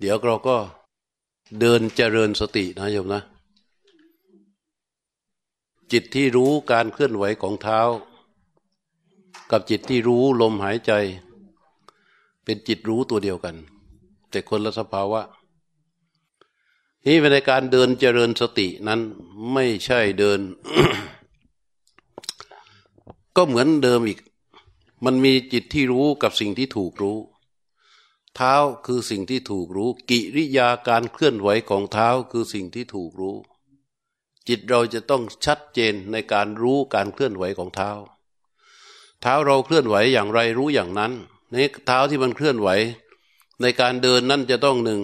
เดี๋ยวเราก็เดินเจริญสตินะโยมนะ จิตที่รู้การเคลื่อนไหวของเท้า กับจิตที่รู้ลมหายใจ เป็นจิตรู้ตัวเดียวกัน แต่คนละสภาวะนี่ในการเดินเจริญสตินั้นไม่ใช่เดิน ก็เหมือนเดิมอีก มันมีจิตที่รู้กับสิ่งที่ถูกรู้ เท้าคือสิ่งที่ถูกรู้ กิริยาการเคลื่อนไหวของเท้าคือสิ่งที่ถูกรู้ จิตเราจะต้องชัดเจนในการรู้การเคลื่อนไหวของเท้า เท้าเราเคลื่อนไหวอย่างไรรู้อย่างนั้นในเท้าที่มันเคลื่อนไหว ในการเดินนั่นจะต้องหนึ่ง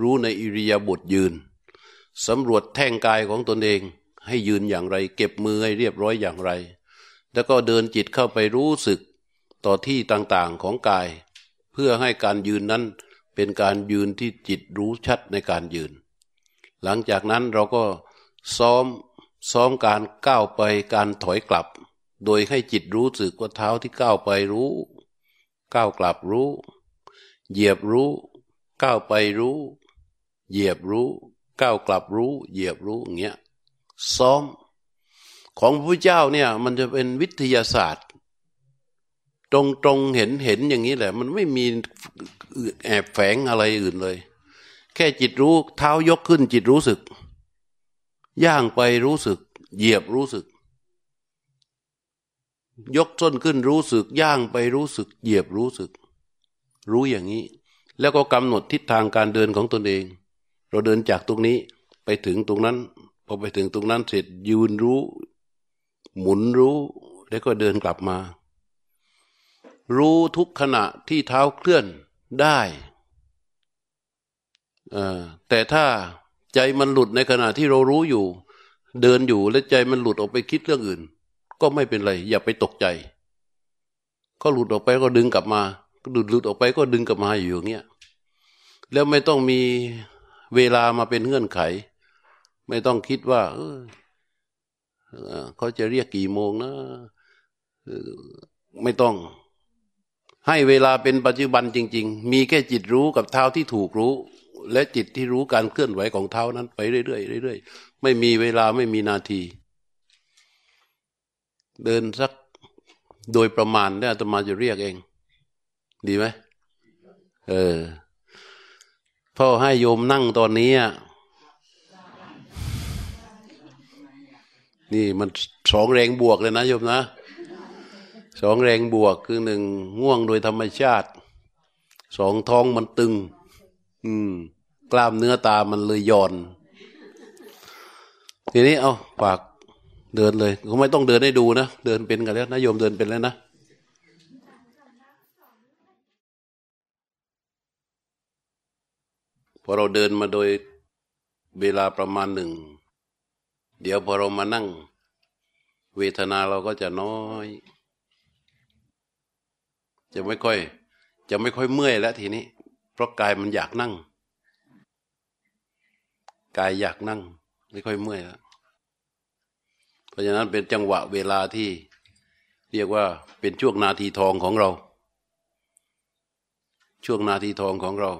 รู้ในอิริยาบถยืนสำรวจแท่งกายของตนเอง ให้ยืนอย่างไร เก็บมือให้เรียบร้อยอย่างไร แล้วก็เดินจิตเข้าไปรู้สึกต่อที่ต่างๆของกาย เพื่อให้การยืนนั้นเป็นการยืนที่จิตรู้ชัดในการยืน หลังจากนั้นเราก็ซ้อมซ้อมการก้าวไปการถอยกลับ โดยให้จิตรู้สึกว่าเท้าที่ก้าวไปรู้ ก้าวกลับรู้ เหยียบรู้ ก้าวไปรู้ เหยียบรู้ก้าวกลับรู้ เหยียบรู้อย่างเงี้ยซ้อม ของพระเจ้าเนี่ยมันจะเป็นวิทยาศาสตร์ ตรงตรงเห็นเห็นอย่างนี้แหละ มันไม่มีแอบแฝงอะไรอื่นเลย แค่จิตรู้เท้ายกขึ้นจิตรู้สึก ย่างไปรู้สึก เหยียบรู้สึก ยกต้นขึ้นรู้สึก ย่างไปรู้สึก เหยียบรู้สึก รู้อย่างนี้ แล้วก็กำหนดทิศทางการเดินของตนเอง เราเดินจากตรงนี้ไปถึงตรงนั้น พอไปถึงตรงนั้นเสร็จยืนรู้ หมุนรู้ แล้วก็เดินกลับมา รู้ทุกขณะที่เท้าเคลื่อนได้แต่ถ้าใจมันหลุดในขณะที่เรารู้อยู่ เดินอยู่และใจมันหลุดออกไปคิดเรื่องอื่น ก็ไม่เป็นไร อย่าไปตกใจ ก็หลุดออกไปก็ดึงกลับมาหลุดหลุดออกไปก็ดึงกลับมาอยู่อย่างเงี้ยแล้วไม่ต้องมีเวลามาเป็นเงื่อนไข ไม่ต้องคิดว่าเออเขาจะเรียกกี่โมงนะไม่ต้อง ให้เวลาเป็นปัจจุบันจริง ๆ มีแค่จิตรู้กับเท้าที่ถูกรู้ และจิตที่รู้การเคลื่อนไหวของเท้านั้นไปเรื่อยๆเรื่อยๆไม่มีเวลาไม่มีนาที เดินสักโดยประมาณเนี่ยอาตมาจะเรียกเอง ดีไหมเออพ่อให้โยมนั่งตอนนี้อะนี่มันสองแรงบวกเลยนะโยมนะ สองแรงบวกคือหนึ่งง่วงโดยธรรมชาติ สองท้องมันตึง อืม กล้ามเนื้อตามันเลยย่อน ทีนี้เอาปากเดินเลยเขาไม่ต้องเดินให้ดูนะเดินเป็นกันแล้วนะโยมเดินเป็นแล้วนะพอเราเดินมาโดยเวลาประมาณหนึ่ง เดี๋ยวพอเรามานั่ง เวทนาเราก็จะน้อย จะไม่ค่อย จะไม่ค่อยเมื่อยแล้วทีนี้ เพราะกายมันอยากนั่ง กายอยากนั่ง ไม่ค่อยเมื่อยแล้วเพราะฉะนั้นเป็นจังหวะเวลาที่เรียกว่าเป็นช่วงนาทีทองของเรา ช่วงนาทีทองของเรา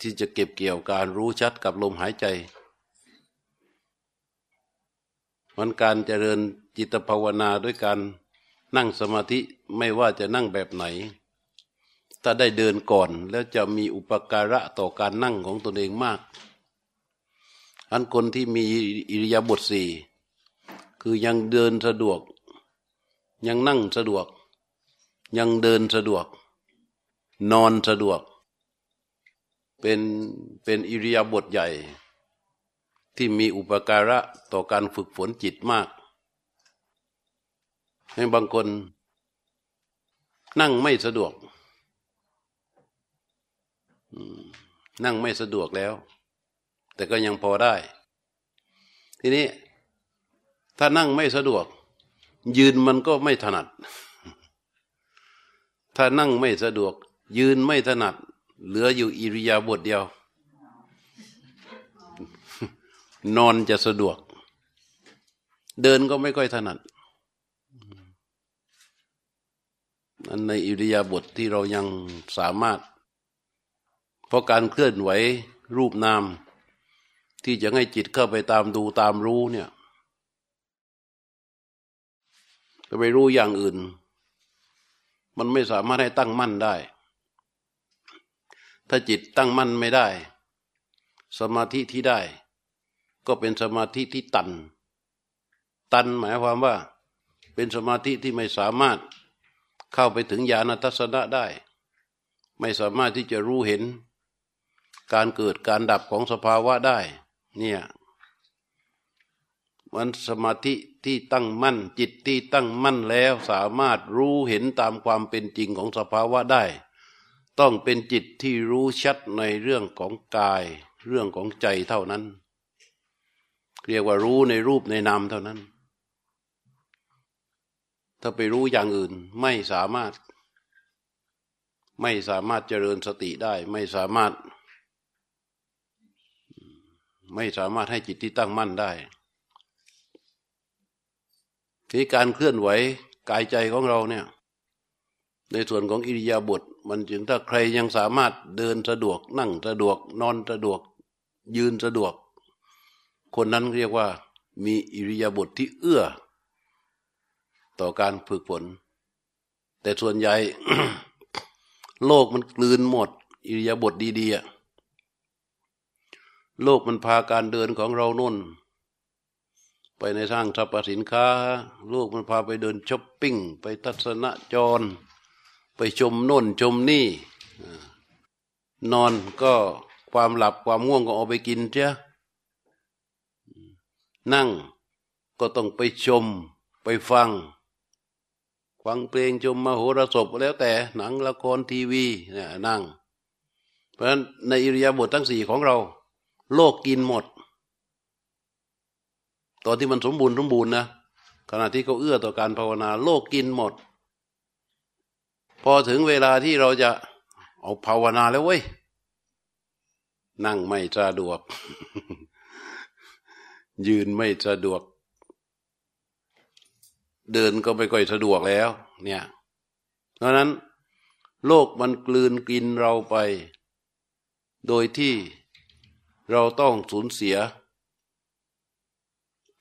ที่จะเก็บเกี่ยวการรู้ชัดกับลมหายใจมันการเจริญจิตภาวนาด้วยการนั่งสมาธิไม่ว่าจะนั่งแบบไหน ถ้าได้เดินก่อน แล้วจะมีอุปการะต่อการนั่งของตนเองมาก อันคนที่มีอิริยาบถสี่คือยังเดินสะดวก ยังนั่งสะดวก ยังเดินสะดวก นอนสะดวก เป็นเป็นอิริยาบถใหญ่ ที่มีอุปการะต่อการฝึกฝนจิตมาก ให้บางคน นั่งไม่สะดวก นั่งไม่สะดวกแล้ว แต่ก็ยังพอได้ ทีนี้ ถ้านั่งไม่สะดวก ยืนมันก็ไม่ถนัด ถ้านั่งไม่สะดวก ยืนไม่ถนัด เหลืออยู่อิริยาบถเดียว นอนจะสะดวก เดินก็ไม่ค่อยถนัดอันในอิริยาบถทที่เรายังสามารถ ราะการเคลื่อนไหวรูปนาม ที่จะให้จิตเข้าไปตามดูตามรู้เนี่ยจะไปรู้อย่างอื่น มันไม่สามารถให้ตั้งมั่นได้ ถ้าจิตตั้งมั่นไม่ได้ สมาธิที่ได้ ก็เป็นสมาธิที่ตัน ตันหมายความว่า เป็นสมาธิที่ไม่สามารถเข้าไปถึงญาณทัศนะได้ ไม่สามารถที่จะรู้เห็น การเกิดการดับของสภาวะได้ เนี่ยมันสมาธิที่ตั้งมั่น จิตที่ตั้งมั่นแล้วสามารถรู้เห็นตามความเป็นจริงของสภาวะได้ ต้องเป็นจิตที่รู้ชัดในเรื่องของกาย เรื่องของใจเท่านั้น เรียกว่ารู้ในรูปในนามเท่านั้น ถ้าไปรู้อย่างอื่นไม่สามารถ ไม่สามารถเจริญสติได้ ไม่สามารถ ไม่สามารถให้จิตที่ตั้งมั่นได้ทีการเคลื่อนไหวกายใจของเราเนี่ย ในส่วนของอิริยาบถมันจึงถ้าใครยังสามารถเดินสะดวก นั่งสะดวก นอนสะดวก ยืนสะดวก คนนั้นเรียกว่า มีอิริยาบถทที่เอื้อ ต่อการฝึกฝนแต่ส่วนใหญ่ โลกมันกลืนหมด อิริยาบถดีๆ โลกมันพาการเดินของเราน่น ไปในทางสรรพสินค้า โลกมันพาไปเดินช้อปปิ้ง ไปทัศนจร ไปชมน่นชมนี่นอนก็ความหลับความง่วงก็เอาไปกินเจ้านั่งก็ต้องไปชมไปฟัง ฟังเพลงชมมโหรสพแล้วแต่หนังละครทีวีเนี่ยนั่ง เพราะฉะนั้นในอิริยาบถทั้งสี่ของเรา โลกกินหมด ตอนที่มันสมบูรณ์สมบูรณ์นะขณะที่เขาเอื้อต่อการภาวนา โลกกินหมด พอถึงเวลาที่เราจะเอาภาวนาแล้วเว้ย นั่งไม่สะดวก ยืนไม่สะดวก เดินก็ไม่ค่อยสะดวกแล้ว เนี่ย เพราะนั้น โลกมันกลืนกินเราไป โดยที่ เราต้องสูญเสีย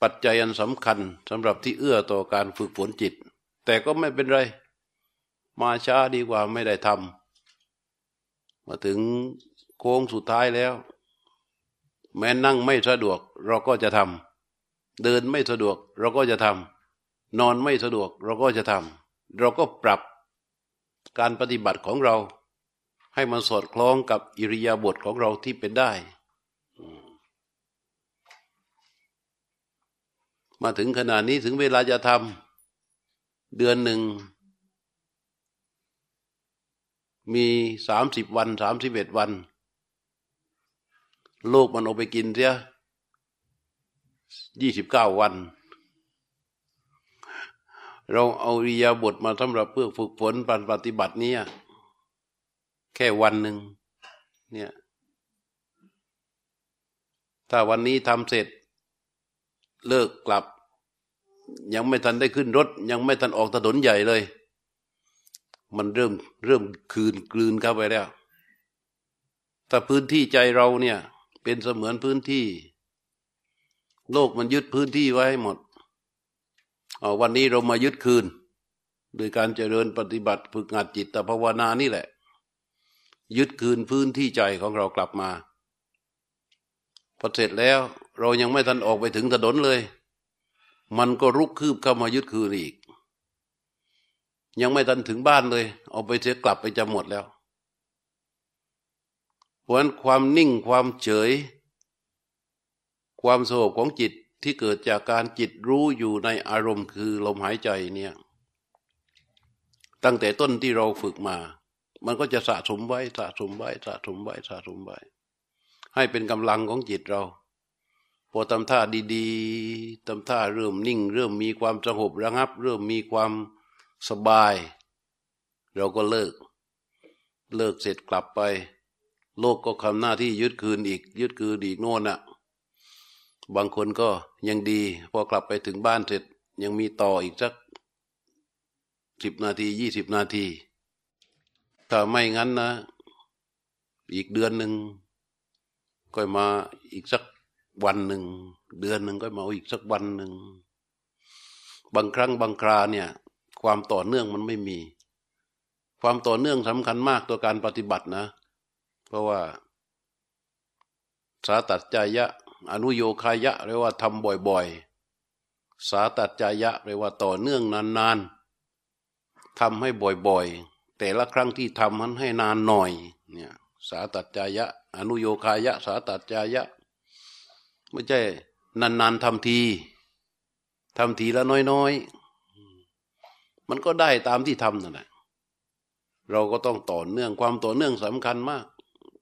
ปัจจัยอันสำคัญสำหรับที่เอื้อต่อการฝึกฝนจิต แต่ก็ไม่เป็นไร มาช้าดีกว่าไม่ได้ทำมาถึงโค้งสุดท้ายแล้ว แม้นั่งไม่สะดวกเราก็จะทำเดินไม่สะดวกเราก็จะทำนอนไม่สะดวกเราก็จะทำเราก็ปรับการปฏิบัติของเราให้มันสอดคล้องกับอิริยาบถของเราที่เป็นได้ มาถึงขนาดนี้ถึงเวลาจะทำเดือนหนึ่ง มีสามสิบวันสามสิบเอ็ดวัน โลกมันเอาไปกินเสียยี่สิบเก้าวัน เราเอาอิยาบทมาสำหรับเพื่อฝึกฝนปปฏิบัตินี้แค่วันหนึ่งเนี่ยถ้าวันนี้ทำเสร็จ เลิกกลับ ยังไม่ทันได้ขึ้นรถ ยังไม่ทันออกถนนใหญ่เลย มันเริ่มเริ่มคืนกลืนเข้าไปแล้วแต่พื้นที่ใจเราเนี่ย เป็นเสมือนพื้นที่ โลกมันยึดพื้นที่ไว้หมดเอวันนี้เรามายึดคืน โดยการเจริญปฏิบัติฝึกงานจิตภาวนานี่แหละ ยึดคืนพื้นที่ใจของเรากลับมาพอเสร็จแล้วเรายังไม่ทันออกไปถึงถนนเลย มันก็รุกคืบเข้ามายึดคืนอีก ยังไม่ทันถึงบ้านเลย เอาไปเสียกลับไปจะหมดแล้วเพราะนั้นความนิ่งความเฉย ความสงบของจิตที่เกิดจากการจิตรู้อยู่ในอารมณ์คือลมหายใจเนี่ยตั้งแต่ต้นที่เราฝึกมา มันก็จะสะสมไว้สะสมไว้สะสมไว้สะสมไว้ ให้เป็นกำลังของจิตเรา พอทำท่าดีๆทำท่าเริ่มนิ่ง เริ่มมีความสงบระงับ เริ่มมีความสบาย เราก็เลิก เลิกเสร็จกลับไป โลกก็ทำหน้าที่ยึดคืนอีก ยึดคืนอีกโน่นอะบางคนก็ยังดี พอกลับไปถึงบ้านเสร็จยังมีต่ออีกสักสิบนาทียี่สิบนาที ถ้าไม่งั้นนะ อีกเดือนหนึ่งก็มาอีกสัก วันหนึ่ง เดือนหนึ่งก็มาอีกสักวันหนึ่ง บางครั้งบางคราเนี่ย ความต่อเนื่องมันไม่มี ความต่อเนื่องสำคัญมากตัวการปฏิบัตินะ เพราะว่า สาตัดจายะ อนุโยคายะเรียกว่าทำบ่อยๆ สาตัดจายะเรียกว่าต่อเนื่องนานๆทำให้บ่อยๆ แต่ละครั้งที่ทำมันให้นานหน่อย เนี่ย สาตัดจายะ อนุโยคายะ สาตัดจายะ ไม่ใช่นานๆทำทีทำทีละน้อยๆ มันก็ได้ตามที่ทำนั่นแหละเราก็ต้องต่อเนื่องความต่อเนื่องสำคัญมาก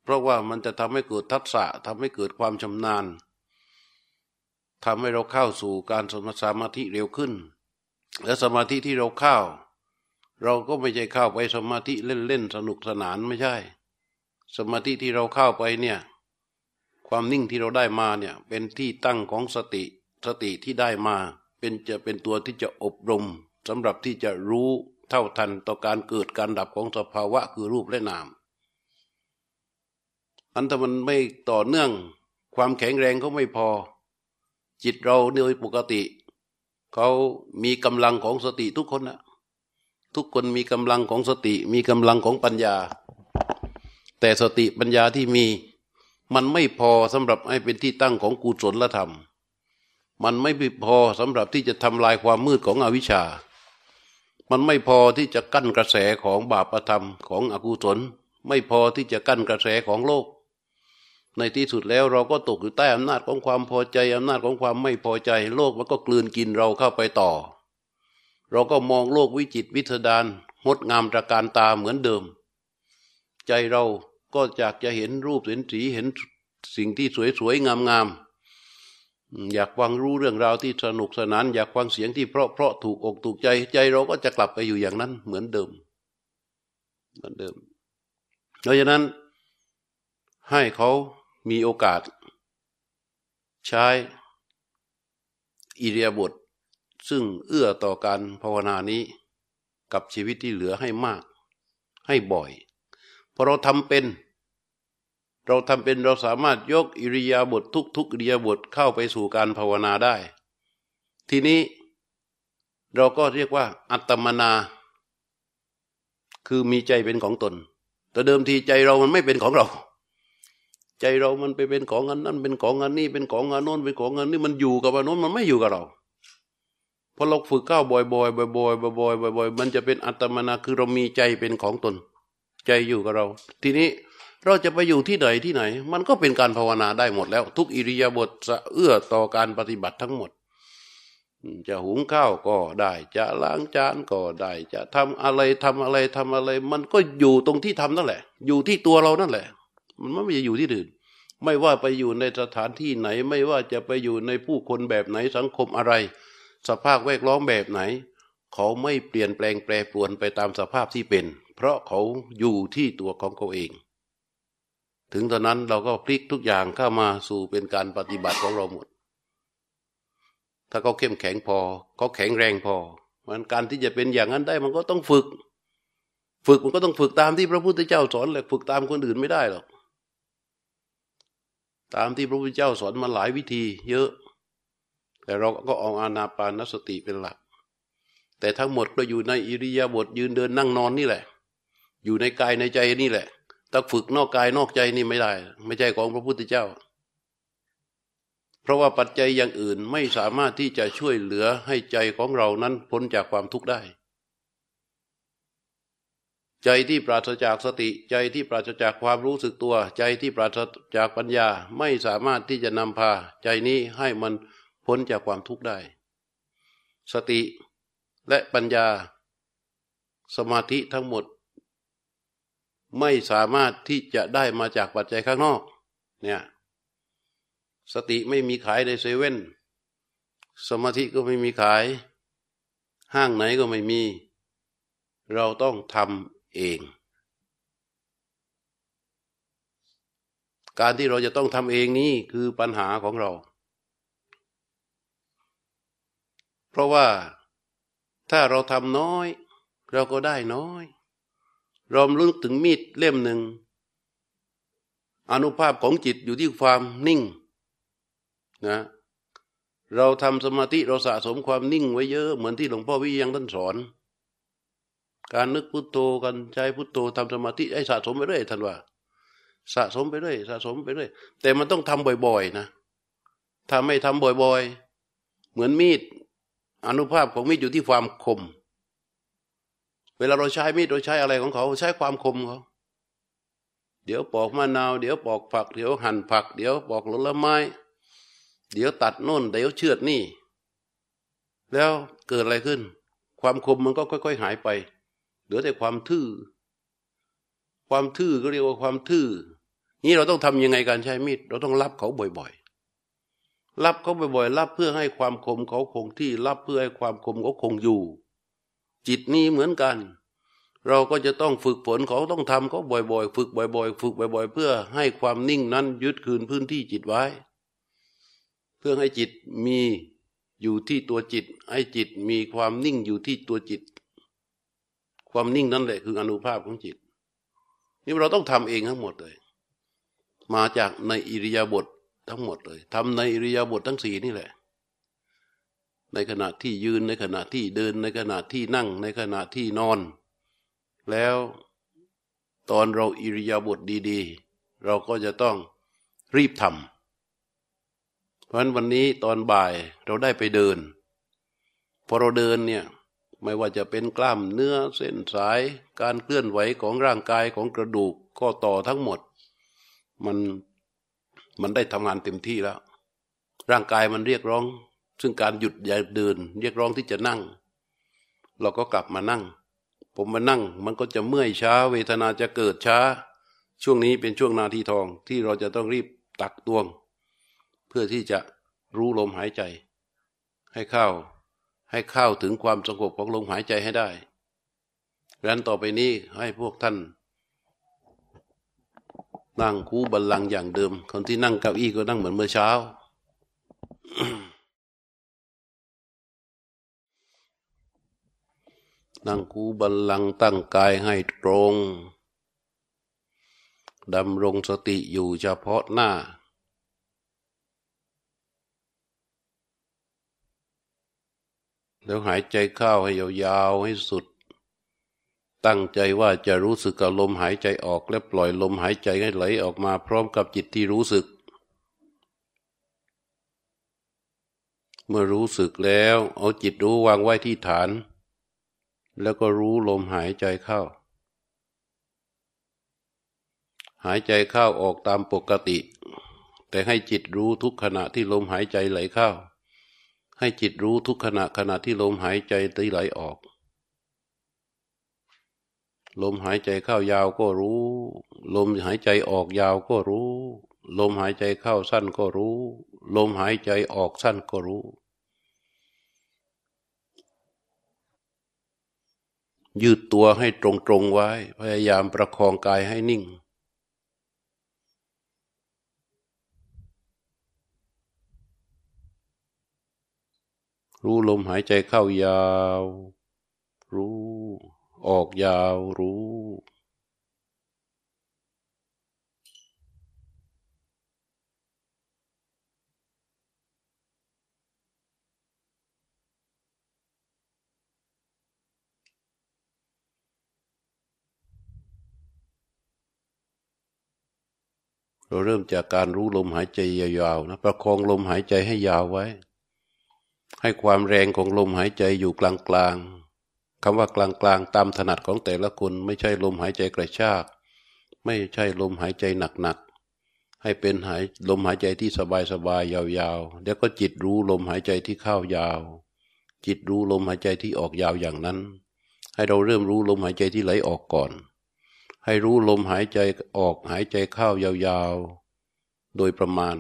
เพราะว่ามันจะทำให้เกิดทักษะทำให้เกิดความชำนาญทำให้เราเข้าสู่การสมาธิเร็วขึ้น และสมาธิที่เราเข้า เราก็ไม่ใช่เข้าไปสมาธิเล่นๆสนุกสนานไม่ใช่ สมาธิที่เราเข้าไปเนี่ย ความนิ่งที่เราได้มาเนี่ยเป็นที่ตั้งของสติสติที่ได้มา เป็นจะเป็นตัวที่จะอบรมสำหรับที่จะรู้เท่าทันต่อการเกิดการดับของสภาวะคือรูปและนามอันถ้ามันไม่ต่อเนื่อง ความแข็งแรงเขาไม่พอ จิตเราโดยปกติเขามีกำลังของสติทุกคนนะทุกคนมีกำลังของสติ มีกำลังของปัญญา แต่สติปัญญาที่มี มันไม่พอสำหรับให้เป็นที่ตั้งของกุศลธรรม มันไม่พอสำหรับที่จะทำลายความมืดของอวิชชา มันไม่พอที่จะกั้นกระแสของบาปธรรมของอกุศล ไม่พอที่จะกั้นกระแสของโลก ในที่สุดแล้วเราก็ตกอยู่ใต้อำนาจของความพอใจอำนาจของความไม่พอใจ โลกมันก็กลืนกินเราเข้าไปต่อ เราก็มองโลกวิจิตวิถดานงดงามตระการตาเหมือนเดิม ใจเรา ก็อยากจะเห็นรูปเห็นสีเห็นสิ่งที่สวยๆงามๆอยากฟังรู้เรื่องราวที่สนุกสนาน อยากฟังเสียงที่เพราะเพราะถูกอกถูกใจ ใจเราก็จะกลับไปอยู่อย่างนั้นเหมือนเดิม เหมือนเดิม เพราะฉะนั้นให้เขามีโอกาส ใช้อิเดียบทซึ่งเอื้อต่อการภาวนานี้กับชีวิตที่เหลือให้มาก ให้บ่อย พอเราทำเป็น เราทำเป็นเราสามารถยกอิริยาบถทุกทุกอิริยาบถเข้าไปสู่การภาวนาได้ ทีนี้เราก็เรียกว่า อัตมนา คือมีใจเป็นของตน แต่เดิมทีใจเรามันไม่เป็นของเรา ใจเรามันไปเป็นของอันนั้น เป็นของอันนี้ เป็นของอันโน้นเป็นของอันนี้มันอยู่กับอันโน้นมันไม่อยู่กับเราพอเราฝึกก้าวบ่อยๆบ่อยๆบ่อยๆบ่อยๆบ่อยๆมันจะเป็นอัตมนาคือเรามีใจเป็นของตน ใจอยู่กับเรา ทีนี้เราจะไปอยู่ที่ไหนที่ไหน มันก็เป็นการภาวนาได้หมดแล้ว ทุกอิริยาบถจะเอื้อต่อการปฏิบัติทั้งหมด จะหุงข้าวก็ได้ จะล้างจานก็ได้ จะทำอะไรทำอะไรทำอะไร มันก็อยู่ตรงที่ทำนั่นแหละ อยู่ที่ตัวเรานั่นแหละ มันไม่ได้อยู่ที่อื่น ไม่ว่าไปอยู่ในสถานที่ไหน ไม่ว่าจะไปอยู่ในผู้คนแบบไหนสังคมอะไร สภาพแวดล้อมแบบไหน เขาไม่เปลี่ยนแปลงแปรปรวนไปตามสภาพที่เป็น เพราะเขาอยู่ที่ตัวของเขาเอง ถึงตอนนั้นเราก็พลิกทุกอย่างเข้ามาสู่เป็นการปฏิบัติของเราหมด ถ้าเขาเข้มแข็งพอเขาแข็งแรงพอ มันการที่จะเป็นอย่างนั้นได้มันก็ต้องฝึก ฝึกมันก็ต้องฝึกตามที่พระพุทธเจ้าสอนแหละฝึกตามคนอื่นไม่ได้หรอกตามที่พระพุทธเจ้าสอนมาหลายวิธีเยอะ แต่เราก็เอาอานาปานสติเป็นหลัก แต่ทั้งหมดก็อยู่ในอิริยาบถยืนเดินนั่งนอนนี่แหละ อยู่ในกายในใจนี่แหละถ้าฝึกนอกกายนอกใจนี่ไม่ได้ ไม่ใช่ของพระพุทธเจ้า เพราะว่าปัจจัยอย่างอื่นไม่สามารถที่จะช่วยเหลือให้ใจของเรานั้นพ้นจากความทุกข์ได้ ใจที่ปราศจากสติ ใจที่ปราศจากความรู้สึกตัว ใจที่ปราศจากปัญญาไม่สามารถที่จะนำพา ใจนี้ให้มันพ้นจากความทุกข์ได้ สติและปัญญา สมาธิทั้งหมด ไม่สามารถที่จะได้มาจากปัจจัยข้างนอก เนี่ย สติไม่มีขายในเซเว่นสมาธิก็ไม่มีขาย ห้างไหนก็ไม่มี เราต้องทำเอง การที่เราจะต้องทำเองนี้คือปัญหาของเรา เพราะว่าถ้าเราทำน้อย เราก็ได้น้อย รอมลึกถึงมีดเล่มหนึ่งอนุภาพของจิตอยู่ที่ความนิ่งนะเราทำสมาธิเราสะสมความนิ่งไว้เยอะเหมือนที่หลวงพ่อวิยังท่านสอน การนึกพุทโธกันใจพุทโธทำสมาธิให้สะสมไปเรื่อยท่านว่า สะสมไปเรื่อยสะสมไปเรื่อยแต่มันต้องทำบ่อยๆนะถ้าไม่ทำบ่อยๆ เหมือนมีดอนุภาพของมีดอยู่ที่ความคม เวลาเราใช้มีดเราใช้อะไรของเขา ใช้ความคมเขาเดี๋ยวปอกมะนาวเดี๋ยวปอกผักเดี๋ยวหั่นผัก เดี๋ยวปอกผลไม้ เดี๋ยวตัดโน่นเดี๋ยวเชือดนี่ แล้วเกิดอะไรขึ้น ความคมมันก็ค่อย ๆ หายไปเหลือแต่ความทื่อความทื่อก็เรียกว่าความทื่อนี่เราต้องทำยังไงการใช้มีด เราต้องรับเขาบ่อยๆรับเขาบ่อยๆรับเพื่อให้ความคมเขาคงที่รับเพื่อให้ความคมเขาคงอยู่ จิตนี้เหมือนกัน เราก็จะต้องฝึกฝนเขาต้องทำเขาบ่อย ๆ ฝึกบ่อย ๆ ฝึกบ่อย ๆ เพื่อให้ความนิ่งนั้นยึดคืนพื้นที่จิตไว้ เพื่อให้จิตมีอยู่ที่ตัวจิต ให้จิตมีความนิ่งอยู่ที่ตัวจิต ความนิ่งนั่นแหละคืออนุภาพของจิต นี่เราต้องทำเองทั้งหมดเลย มาจากในอิริยาบถททั้งหมดเลยทำในอิริยาบถททั้งสี่นี่แหละ ในขณะที่ยืนในขณะที่เดินในขณะที่นั่ง ในขณะที่นอน แล้วตอนเราอิริยาบถดีๆ เราก็จะต้องรีบทำเพราะฉะนั้นวันนี้ตอนบ่ายเราได้ไปเดิน พอเราเดินเนี่ยไม่ว่าจะเป็นกล้ามเนื้อเส้นสาย การเคลื่อนไหวของร่างกายของกระดูกก็ต่อทั้งหมด มันมันได้ทำงานเต็มที่แล้ว ร่างกายมันเรียกร้อง ซึ่งการหยุดอย่าเดิน เรียกร้องที่จะนั่ง เราก็กลับมานั่ง ผมมานั่ง มันก็จะเมื่อยช้า เวทนาจะเกิดช้า ช่วงนี้เป็นช่วงนาทีทองที่เราจะต้องรีบตักตวง เพื่อที่จะรู้ลมหายใจ ให้เข้า ให้เข้าถึงความสงบของลมหายใจให้ได้ดังนั้นต่อไปนี้ให้พวกท่านนั่งคูบัลลังอย่างเดิม คนที่นั่งเก้าอี้ก็นั่งเหมือนเมื่อเช้า นั่งคูบัลลังตั้งกายให้ตรงดำรงสติอยู่เฉพาะหน้า แล้วหายใจเข้าให้ยาวๆให้สุด ตั้งใจว่าจะรู้สึกกับลมหายใจออกและปล่อยลมหายใจให้ไหลออกมาพร้อมกับจิตที่รู้สึก เมื่อรู้สึกแล้ว เอาจิตรู้วางไว้ที่ฐาน แล้วก็รู้ลมหายใจเข้า หายใจเข้าออกตามปกติ แต่ให้จิตรู้ทุกขณะที่ลมหายใจไหลเข้า ให้จิตรู้ทุกขณะขณะที่ลมหายใจตีไหลออก ลมหายใจเข้ายาวก็รู้ ลมหายใจออกยาวก็รู้ ลมหายใจเข้าสั้นก็รู้ ลมหายใจออกสั้นก็รู้ ยืดตัวให้ตรงๆไว้ พยายามประคองกายให้นิ่ง รู้ลมหายใจเข้ายาว รู้ ออกยาวรู้ เราเริ่มจากการรู้ลมหายใจยาวๆนะประคองลมหายใจให้ยาวไว้ ให้ความแรงของลมหายใจอยู่กลางๆคำว่ากลางๆตามถนัดของแต่ละคนไม่ใช่ลมหายใจกระชาก ไม่ใช่ลมหายใจหนักๆให้เป็นหายลมหายใจที่สบายๆยาวๆแล้วก็จิตรู้ลมหายใจที่เข้ายาว จิตรู้ลมหายใจที่ออกยาวอย่างนั้น ให้เราเริ่มรู้ลมหายใจที่ไหลออกก่อน ให้รู้ลมหายใจออกหายใจเข้ายาวๆ โดยประมาณ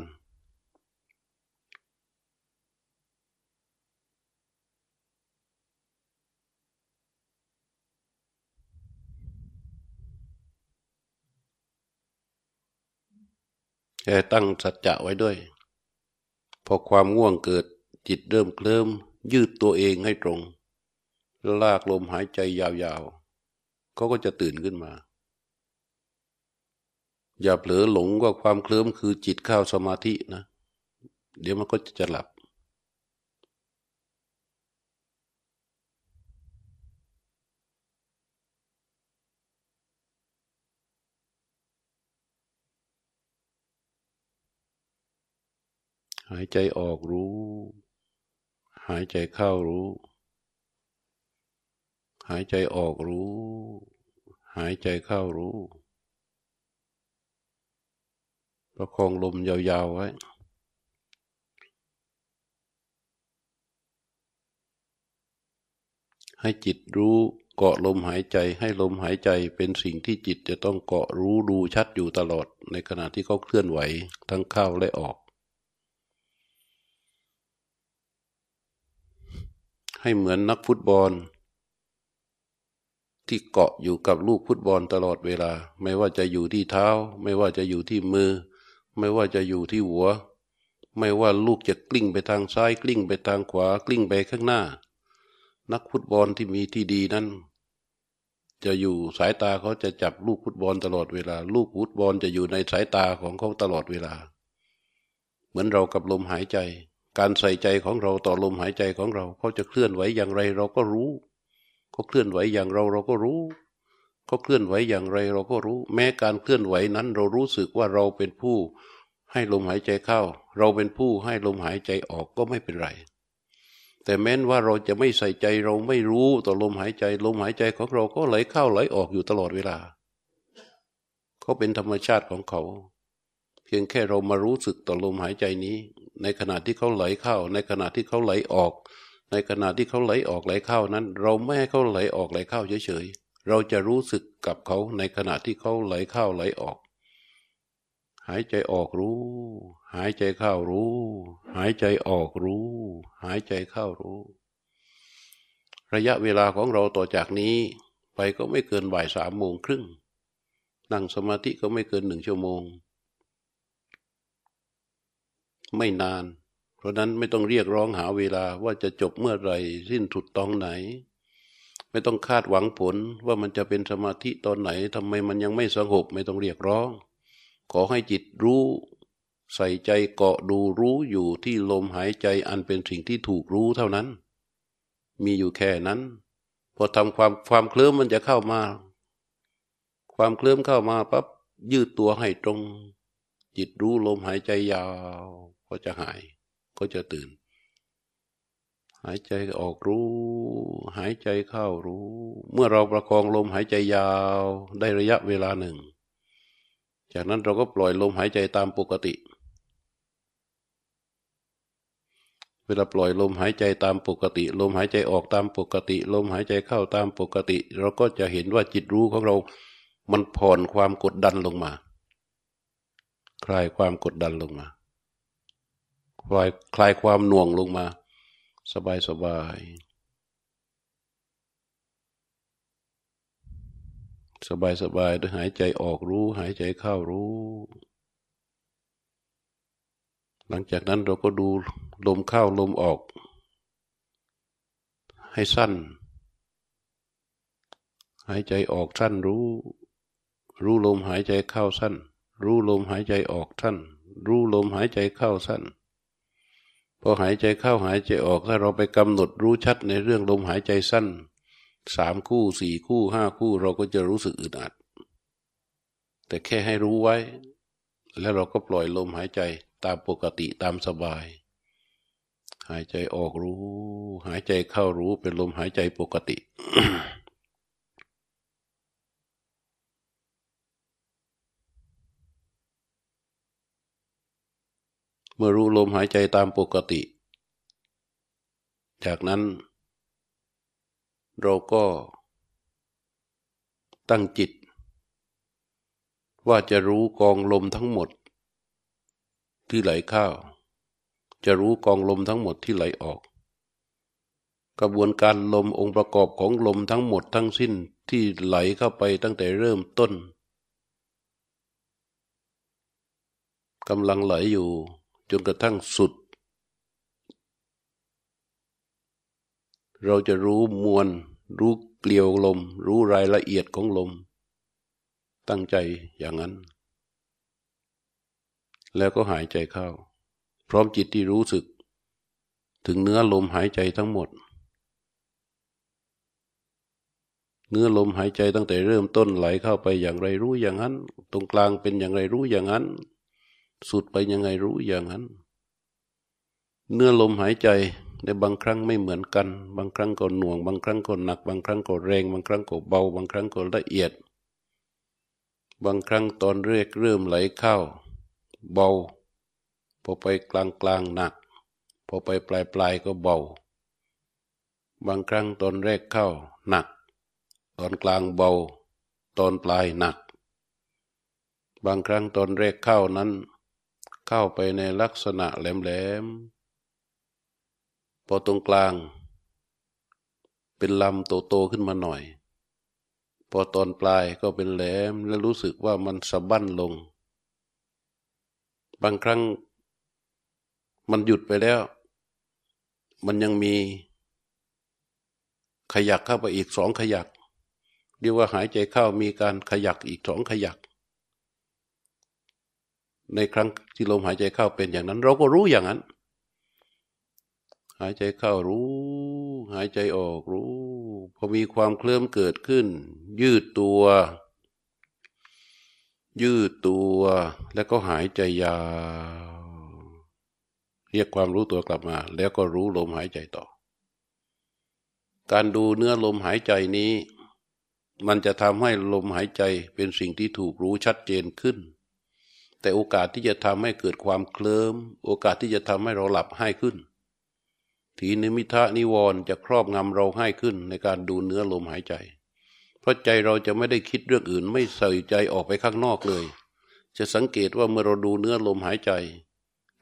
แค่ตั้งสัจจะไว้ด้วย พอความง่วงเกิดจิตเริ่มเคลิ้มยืดตัวเองให้ตรง แล้วลากลมหายใจยาวๆเขาก็จะตื่นขึ้นมา อย่าเผลอหลงว่าความเคลิ้มคือจิตเข้าสมาธินะ เดี๋ยวมันก็จะหลับ หายใจออกรู้ หายใจเข้ารู้ หายใจออกรู้ หายใจเข้ารู้ ประคองลมยาวๆไว้ ให้จิตรู้เกาะลมหายใจ ให้ลมหายใจเป็นสิ่งที่จิตจะต้องเกาะรู้ดูชัดอยู่ตลอด ในขณะที่เขาเคลื่อนไหวทั้งเข้าและออก ให้เหมือนนักฟุตบอลที่เกาะอยู่กับลูกฟุตบอลตลอดเวลา ไม่ว่าจะอยู่ที่เท้า ไม่ว่าจะอยู่ที่มือ ไม่ว่าจะอยู่ที่หัว ไม่ว่าลูกจะกลิ้งไปทางซ้ายกลิ้งไปทางขวากลิ้งไปข้างหน้า นักฟุตบอลที่มีที่ดีนั้น จะอยู่สายตาเขาจะจับลูกฟุตบอลตลอดเวลา ลูกฟุตบอลจะอยู่ในสายตาของเขาตลอดเวลา เหมือนเรากับลมหายใจ การใส่ใจของเราต่อลมหายใจของเราเขาจะเคลื่อนไหวอย่างไรเราก็รู้เขาเคลื่อนไหวอย่างเราเราก็รู้ เขาเคลื่อนไหวอย่างไรเราก็รู้ แม้การเคลื่อนไหวนั้น เรารู้สึกว่าเราเป็นผู้ให้ลมหายใจเข้า เราเป็นผู้ให้ลมหายใจออกก็ไม่เป็นไร แต่แม้นว่าเราจะไม่ใส่ใจเราไม่รู้ต่อลมหายใจ ลมหายใจของเราก็ไหลเข้าไหลออกอยู่ตลอดเวลา เขาเป็นธรรมชาติของเขา เพียงแค่เรามารู้สึกต่อลมหายใจนี้ ในขณะที่เขาไหลเข้า ในขณะที่เขาไหลออก ในขณะที่เขาไหลออกไหลเข้านั้น เราไม่ให้เขาไหลออกไหลเข้าเฉย เราจะรู้สึกกับเขาในขณะที่เขาไหลเข้าไหลออก หายใจออกรู้ หายใจเข้ารู้ หายใจออกรู้ หายใจเข้ารู้ ระยะเวลาของเราต่อจากนี้ ไปก็ไม่เกินบ่ายสามโมงครึ่ง นั่งสมาธิก็ไม่เกินหนึ่งชั่วโมง ไม่นาน เพราะนั้นไม่ต้องเรียกร้องหาเวลาว่าจะจบเมื่อไรสิ้นสุดตองไหน ไม่ต้องคาดหวังผลว่ามันจะเป็นสมาธิตอนไหนทำไมมันยังไม่สงบไม่ต้องเรียกร้อง ขอให้จิตรู้ ใส่ใจเกาะดูรู้อยู่ที่ลมหายใจอันเป็นสิ่งที่ถูกรู้เท่านั้น มีอยู่แค่นั้น พอทำความความเคลิ้มมันจะเข้ามา ความเคลิ้มเข้ามาปั๊บยืดตัวให้ตรง จิตรู้ลมหายใจยาว ก็จะหาย ก็จะตื่น หายใจออกรู้ หายใจเข้ารู้ เมื่อเราประคองลมหายใจยาวได้ระยะเวลาหนึ่ง จากนั้นเราก็ปล่อยลมหายใจตามปกติ เวลาปล่อยลมหายใจตามปกติ ลมหายใจออกตามปกติ ลมหายใจเข้าตามปกติ เราก็จะเห็นว่าจิตรู้ของเรา มันผ่อนความกดดันลงมา คลายความกดดันลงมา คลายคลายความหน่วงลงมา สบายสบาย สบายสบายด้วยหายใจออกรู้ หายใจเข้ารู้ หลังจากนั้นเราก็ดูลมเข้าลมออก ให้สั้น หายใจออกสั้นรู้ รู้ลมหายใจเข้าสั้น รู้ลมหายใจออกสั้น รู้ลมหายใจเข้าสั้น พอหายใจเข้าหายใจออกถ้าเราไปกำหนดรู้ชัดในเรื่องลมหายใจสั้นสามคู่สี่คู่ห้าคู่เราก็จะรู้สึกอึดอัด แต่แค่ให้รู้ไว้ แล้วเราก็ปล่อยลมหายใจตามปกติตามสบาย หายใจออกรู้ หายใจเข้ารู้เป็นลมหายใจปกติ มื่อรู้ลมหายใจตามปกติ จากนั้น เราก็ ตั้งจิต ว่าจะรู้กองลมทั้งหมด ที่ไหลเข้าจะรู้กองลมทั้งหมดที่ไหลออก กระบวนการลมองค์ประกอบของลมทั้งหมดทั้งสิ้นที่ไหลเข้าไปตั้งแต่เริ่มต้นกำลังไหลอยู่ จนกระทั่งสุด เราจะรู้มวล รู้เกลียวลม รู้รายละเอียดของลม ตั้งใจอย่างนั้น แล้วก็หายใจเข้า พร้อมจิตที่รู้สึก ถึงเนื้อลมหายใจทั้งหมด เนื้อลมหายใจตั้งแต่เริ่มต้นไหลเข้าไปอย่างไรรู้อย่างนั้น ตรงกลางเป็นอย่างไรรู้อย่างนั้น สุดไปยังไงรู้อย่างนั้น เนื้อลมหายใจในบางครั้งไม่เหมือนกัน บางครั้งก็หน่วง บางครั้งก็หนัก บางครั้งก็แรง บางครั้งก็เบา บางครั้งก็ละเอียด บางครั้งตอนเรียกเริ่มไหลเข้า เบา พอไปกลางกลางหนัก พอไปปลายปลายก็เบา บางครั้งตอนแรกเข้าหนัก ตอนกลางเบา ตอนปลายหนัก บางครั้งตอนแรกเข้านั้น เข้าไปในลักษณะแหลมๆพอตรงกลาง เป็นลำโตๆขึ้นมาหน่อย พอตอนปลายก็เป็นแหลมแล้วรู้สึกว่ามันสะบั้นลง บางครั้งมันหยุดไปแล้ว มันยังมีขยักเข้าไปอีกสองขยัก เรียกว่าหายใจเข้ามีการขยักอีกสองขยัก ในครั้งที่ลมหายใจเข้าเป็นอย่างนั้น เราก็รู้อย่างนั้น หายใจเข้ารู้ หายใจออกรู้ พอมีความเคลื่อนเกิดขึ้น ยืดตัว ยืดตัวแล้วก็หายใจยาวเรียกความรู้ตัวกลับมา แล้วก็รู้ลมหายใจต่อ การดูเนื้อลมหายใจนี้ มันจะทำให้ลมหายใจเป็นสิ่งที่ถูกรู้ชัดเจนขึ้น แต่โอกาสที่จะทำให้เกิดความเคลิมโอกาสที่จะทำให้เราหลับให้ขึ้น ถีนิมิทะนิวรณ์จะครอบงำเราให้ขึ้นในการดูเนื้อลมหายใจ เพราะใจเราจะไม่ได้คิดเรื่องอื่นไม่ใส่ใจออกไปข้างนอกเลย จะสังเกตว่าเมื่อเราดูเนื้อลมหายใจ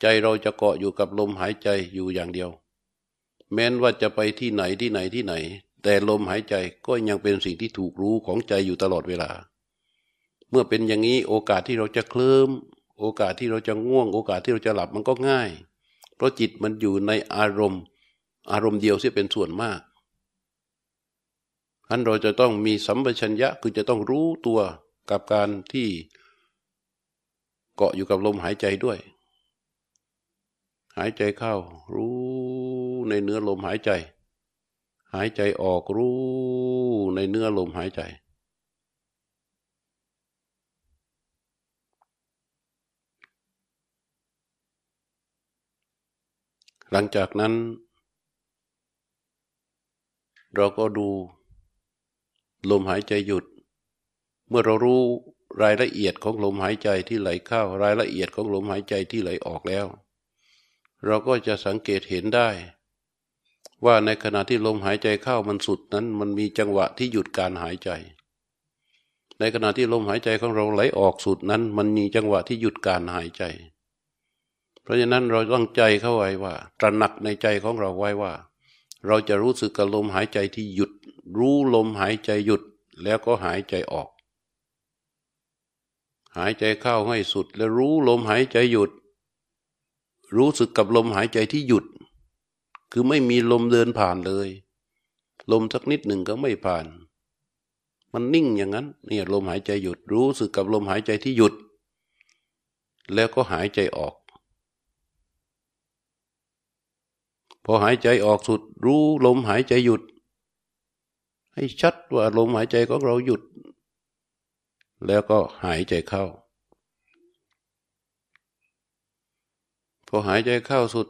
ใจเราจะเกาะอยู่กับลมหายใจอยู่อย่างเดียว แม้นว่าจะไปที่ไหนที่ไหนที่ไหน แต่ลมหายใจก็ยังเป็นสิ่งที่ถูกรู้ของใจอยู่ตลอดเวลา เมื่อเป็นอย่างนี้โอกาสที่เราจะเคลิ้มโอกาสที่เราจะง่วง โอกาสที่เราจะหลับมันก็ง่าย เพราะจิตมันอยู่ในอารมณ์ อารมณ์เดียวที่เป็นส่วนมากอันเราจะต้องมีสัมปชัญญะคือจะต้องรู้ตัวกับการที่เกาะอยู่กับลมหายใจด้วย หายใจเข้า รู้ในเนื้อลมหายใจ หายใจออกรู้ในเนื้อลมหายใจ หลังจากนั้น เราก็ดูลมหายใจหยุด เมื่อเรารู้รายละเอียดของลมหายใจที่ไหลเข้ารายละเอียดของลมหายใจที่ไหลออกแล้ว เราก็จะสังเกตเห็นได้ ว่าในขณะที่ลมหายใจเข้ามันสุดนั้น มันมีจังหวะที่หยุดการหายใจ ในขณะที่ลมหายใจของเราไหลออกสุดนั้น มันมีจังหวะที่หยุดการหายใจ ราะฉะนั้นเราต้องใจเข้าไว้ว่า ตระหนักในใจของเราไว้ว่า เราจะรู้สึกกับลมหายใจที่หยุด รู้ลมหายใจหยุดแล้วก็หายใจออก หายใจเข้าให้สุดแล้วรู้ลมหายใจหยุด รู้สึกกับลมหายใจที่หยุด คือไม่มีลมเดินผ่านเลย ลมสักนิดหนึ่งก็ไม่ผ่าน มันนิ่งอย่างนั้นเนี่ยลมหายใจหยุด รู้สึกกับลมหายใจที่หยุด แล้วก็หายใจออกพ อหายใจออกสุด รู้ลมหายใจหยุด ให้ชัดว่าลมหายใจของเราหยุด แล้วก็หายใจเข้า พอหายใจเข้าสุด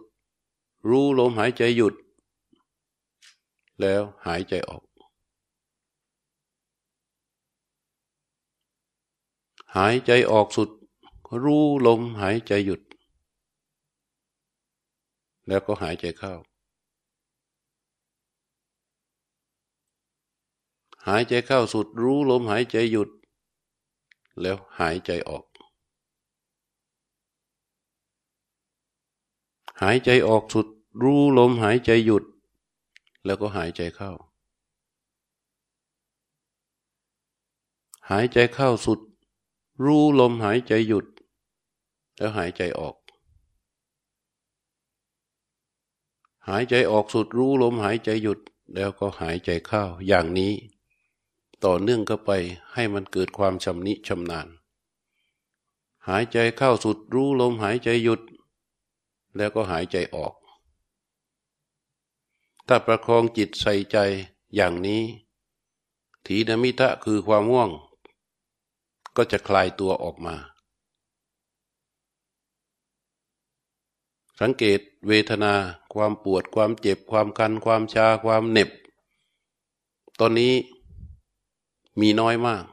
รู้ลมหายใจหยุด แล้วหายใจออก หายใจออกสุด รู้ลมหายใจหยุดแล้วก็หายใจเข้า หายใจเข้าสุดรู้ลมหายใจหยุด แล้วหายใจออก หายใจออกสุดรู้ลมหายใจหยุด แล้วก็หายใจเข้า หายใจเข้าสุด รู้ลมหายใจหยุด แล้วหายใจออก หายใจออกสุดรู้ลมหายใจหยุดแล้วก็หายใจเข้าอย่างนี้ ต่อเนื่องก็ไปให้มันเกิดความชำนิชำนาญ หายใจเข้าสุดรู้ลมหายใจหยุด แล้วก็หายใจออก ถ้าประคองจิตใส่ใจอย่างนี้ถีนมิทะคือความว่วง ก็จะคลายตัวออกมา สังเกตเวทนาความปวดความเจ็บความคัน ความชาความเหน็บ ตอนนี้ มีน้อยมาก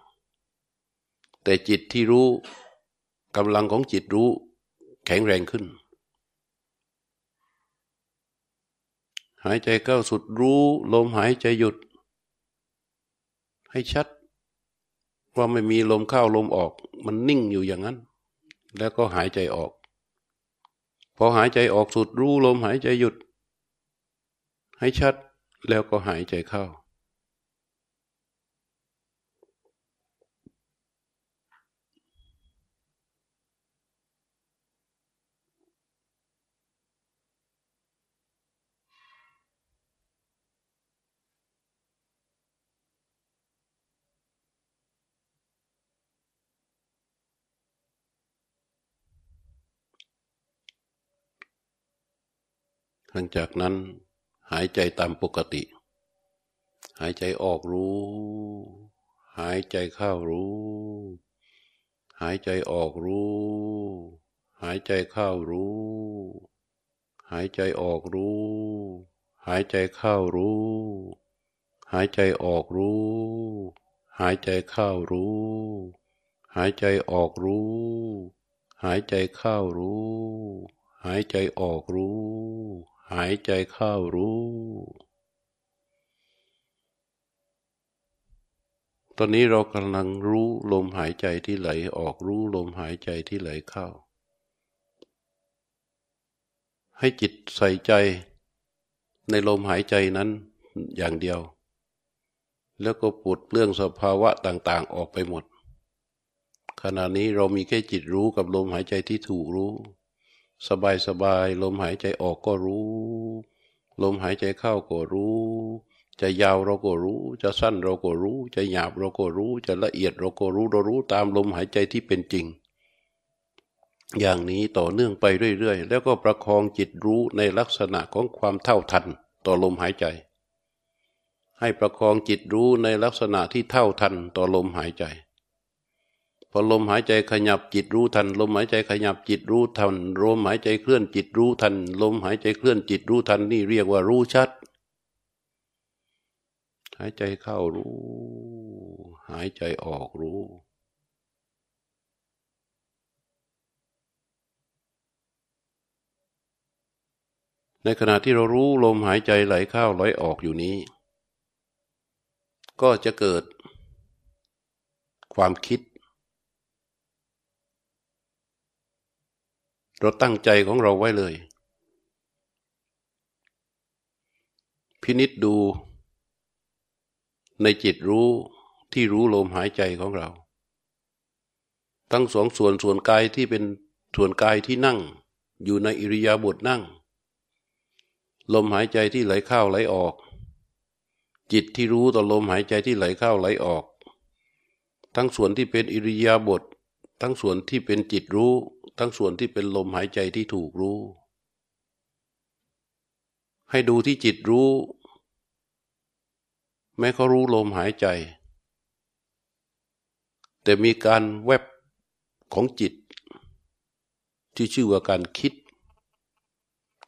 แต่จิตที่รู้กำลังของจิตรู้แข็งแรงขึ้น หายใจเข้าสุดรู้ลมหายใจหยุด ให้ชัด ว่าไม่มีลมเข้าลมออก มันนิ่งอยู่อย่างนั้น แล้วก็หายใจออก พอหายใจออกสุดรู้ลมหายใจหยุด ให้ชัดแล้วก็หายใจเข้า ลังจากนั้นหายใจตามปกติ หายใจออกรู้ หายใจเข้ารู้ หายใจออกรู้ หายใจเข้ารู้ หายใจออกรู้ หายใจเข้ารู้ หายใจออกรู้ หายใจเข้ารู้ หายใจออกรู้ หายใจเข้ารู้ หายใจออกรู้ หายใจเข้ารู้ ตอนนี้เรากำลังรู้ลมหายใจที่ไหลออกรู้ลมหายใจที่ไหลเข้า ให้จิตใส่ใจในลมหายใจนั้นอย่างเดียว แล้วก็ปลดเปลื้องสภาวะต่าง ๆ ออกไปหมด ขณะนี้เรามีแค่จิตรู้กับลมหายใจที่ถูกรู้ สบายสบายลมหายใจออกก็รู้ ลมหายใจเข้าก็รู้ จะยาวเราก็รู้ จะสั้นเราก็รู้ จะหยาบเราก็รู้ จะละเอียดเราก็รู้เรารู้ตามลมหายใจที่เป็นจริง อย่างนี้ต่อเนื่องไปเรื่อยๆ แล้วก็ประคองจิตรู้ในลักษณะของความเท่าทันต่อลมหายใจ ให้ประคองจิตรู้ในลักษณะที่เท่าทันต่อลมหายใจ อลมหายใจขยับจิตรู้ทัน ลมหายใจขยับจิตรู้ทัน ลมหายใจเคลื่อนจิตรู้ทัน ลมหายใจเคลื่อนจิตรู้ทันนี่เรียกว่ารู้ชัด หายใจเข้ารู้ หายใจออกรู้ ในขณะที่เรารู้ลมหายใจไหลเข้าไหลออกอยู่นี้ ก็จะเกิดความคิด เราตั้งใจของเราไว้เลย พินิษดูในจิตรู้ที่รู้ลมหายใจของเรา ทั้งสองส่วนส่วนกายที่เป็นส่วนกายที่นั่ง อยู่ในอิริยาบถนั่ง ลมหายใจที่ไหลเข้าไหลออก จิตที่รู้ต่อลมหายใจที่ไหลเข้าไหลออก ทั้งส่วนที่เป็นอิริยาบถทั้งส่วนที่เป็นจิตรู้ ทั้งส่วนที่เป็นลมหายใจที่ถูกรู้ ให้ดูที่จิตรู้ แม้เขารู้ลมหายใจ แต่มีการแวบของจิต ที่ชื่อว่าการคิด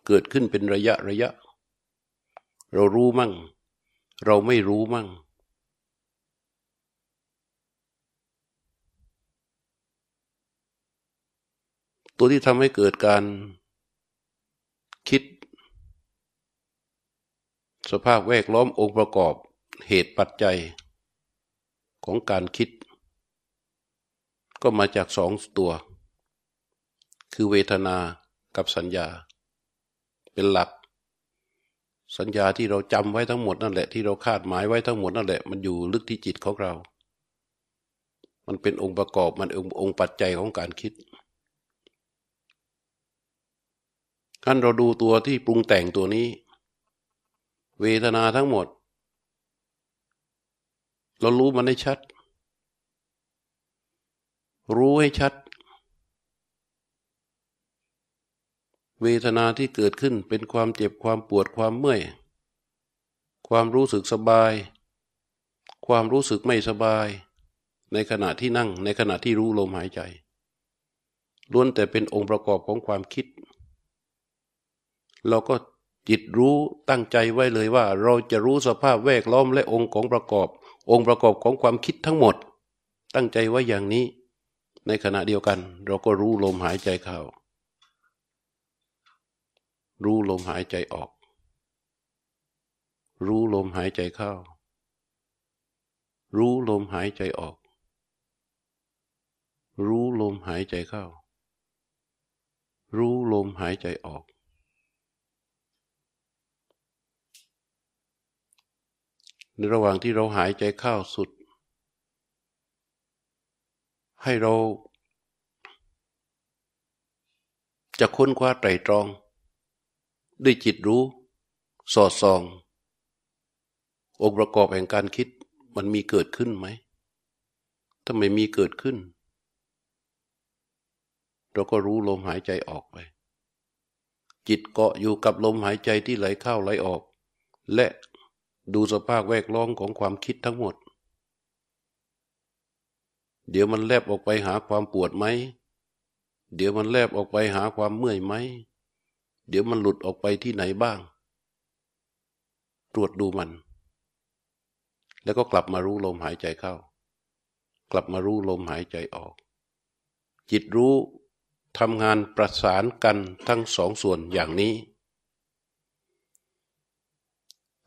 เกิดขึ้นเป็นระยะระยะ เรารู้มั่ง เราไม่รู้มั่ง ตัวที่ทำให้เกิดการคิด สภาพแวดล้อมองค์ประกอบเหตุปัจจัย ของการคิด ก็มาจากสองตัว คือเวทนากับสัญญา เป็นหลัก สัญญาที่เราจำไว้ทั้งหมดนั่นแหละที่เราคาดหมายไว้ทั้งหมดนั่นแหละ มันอยู่ลึกที่จิตของเรา มันเป็นองค์ประกอบมันองค์ปัจจัยของการคิด ขั้นเราดูตัวที่ปรุงแต่งตัวนี้ เวทนาทั้งหมด เรารู้มันให้ชัด รู้ให้ชัด เวทนาที่เกิดขึ้นเป็นความเจ็บความปวดความเมื่อย ความรู้สึกสบาย ความรู้สึกไม่สบาย ในขณะที่นั่งในขณะที่รู้ลมหายใจล้วนแต่เป็นองค์ประกอบของความคิด เราก็จิตรู้ตั้งใจไว้เลยว่า เราจะรู้สภาพแวดล้อมและองค์ของประกอบ องค์ประกอบของความคิดทั้งหมด ตั้งใจไว้อย่างนี้ ในขณะเดียวกัน เราก็รู้ลมหายใจเข้ารู้ลมหายใจออก รู้ลมหายใจเข้า รู้ลมหายใจออก รู้ลมหายใจเข้า รู้ลมหายใจออก ในระหว่างที่เราหายใจเข้าสุด ให้เรา จะค้นคว้าไตรตรอง ด้วยจิตรู้ สอดส่อง องค์ประกอบแห่งการคิดมันมีเกิดขึ้นไหม ถ้าไม่มีเกิดขึ้น เราก็รู้ลมหายใจออกไป จิตเกาะอยู่กับลมหายใจที่ไหลเข้าไหลออก และ ดูสภาพแวดล้อมของความคิดทั้งหมด เดี๋ยวมันแลบออกไปหาความปวดไหม เดี๋ยวมันแลบออกไปหาความเมื่อยไหม เดี๋ยวมันหลุดออกไปที่ไหนบ้าง ตรวจดูมัน แล้วก็กลับมารู้ลมหายใจเข้า กลับมารู้ลมหายใจออก จิตรู้ทำงานประสานกันทั้งสองส่วนอย่างนี้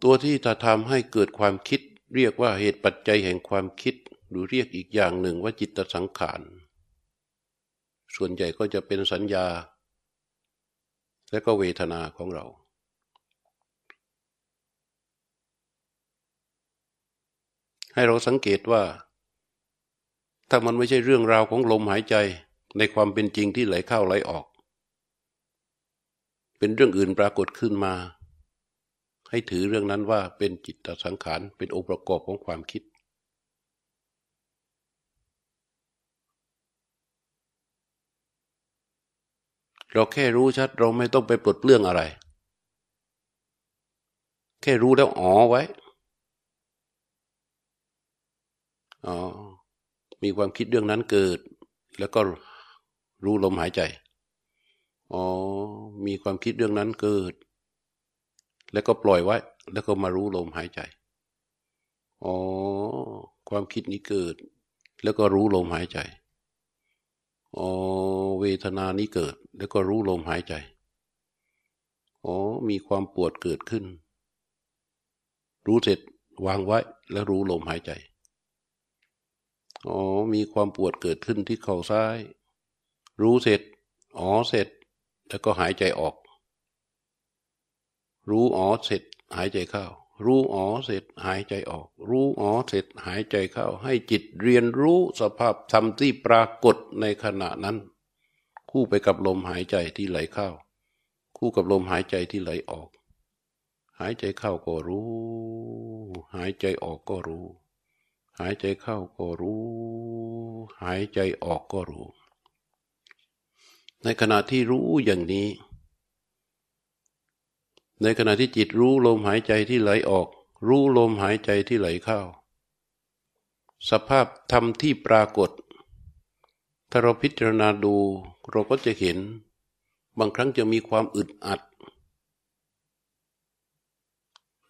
ตัวที่จะทำให้เกิดความคิด เรียกว่าเหตุปัจจัยแห่งความคิด หรือเรียกอีกอย่างหนึ่งว่าจิตสังขาร ส่วนใหญ่ก็จะเป็นสัญญา และก็เวทนาของเราให้เราสังเกตว่า ถ้ามันไม่ใช่เรื่องราวของลมหายใจในความเป็นจริงที่ไหลเข้าไหลออก เป็นเรื่องอื่นปรากฏขึ้นมา ให้ถือเรื่องนั้นว่าเป็นจิตสังขารเป็นองค์ประกอบของความคิด เราแค่รู้ชัดเราไม่ต้องไปปลดเปลื้องอะไร แค่รู้แล้วอ๋อไว้อ๋อมีความคิดเรื่องนั้นเกิด แล้วก็รู้ลมหายใจอ๋อมีความคิดเรื่องนั้นเกิด แล้วก็ปล่อยไว้ แล้วก็มารู้ลมหายใจ อ๋อ ความคิดนี้เกิด แล้วก็รู้ลมหายใจ อ๋อ เวทนานี้เกิด แล้วก็รู้ลมหายใจ อ๋อ มีความปวดเกิดขึ้น รู้เสร็จวางไว้ แล้วรู้ลมหายใจ อ๋อ มีความปวดเกิดขึ้นที่เข่าซ้าย รู้เสร็จ อ๋อ เสร็จ แล้วก็หายใจออก รู้อ๋อเสร็จหายใจเข้า รู้อ๋อเสร็จหายใจออก รู้อ๋อเสร็จหายใจเข้า ให้จิตเรียนรู้สภาพธรรมที่ปรากฏในขณะนั้น คู่ไปกับลมหายใจที่ไหลเข้า คู่กับลมหายใจที่ไหลออก หายใจเข้าก็รู้ หายใจออกก็รู้ หายใจเข้าก็รู้ หายใจออกก็รู้ ในขณะที่รู้อย่างนี้ ในขณะที่จิตรู้ลมหายใจที่ไหลออก รู้ลมหายใจที่ไหลเข้า สภาพธรรมที่ปรากฏ ถ้าเราพิจารณาดูเราก็จะเห็น บางครั้งจะมีความอึดอัด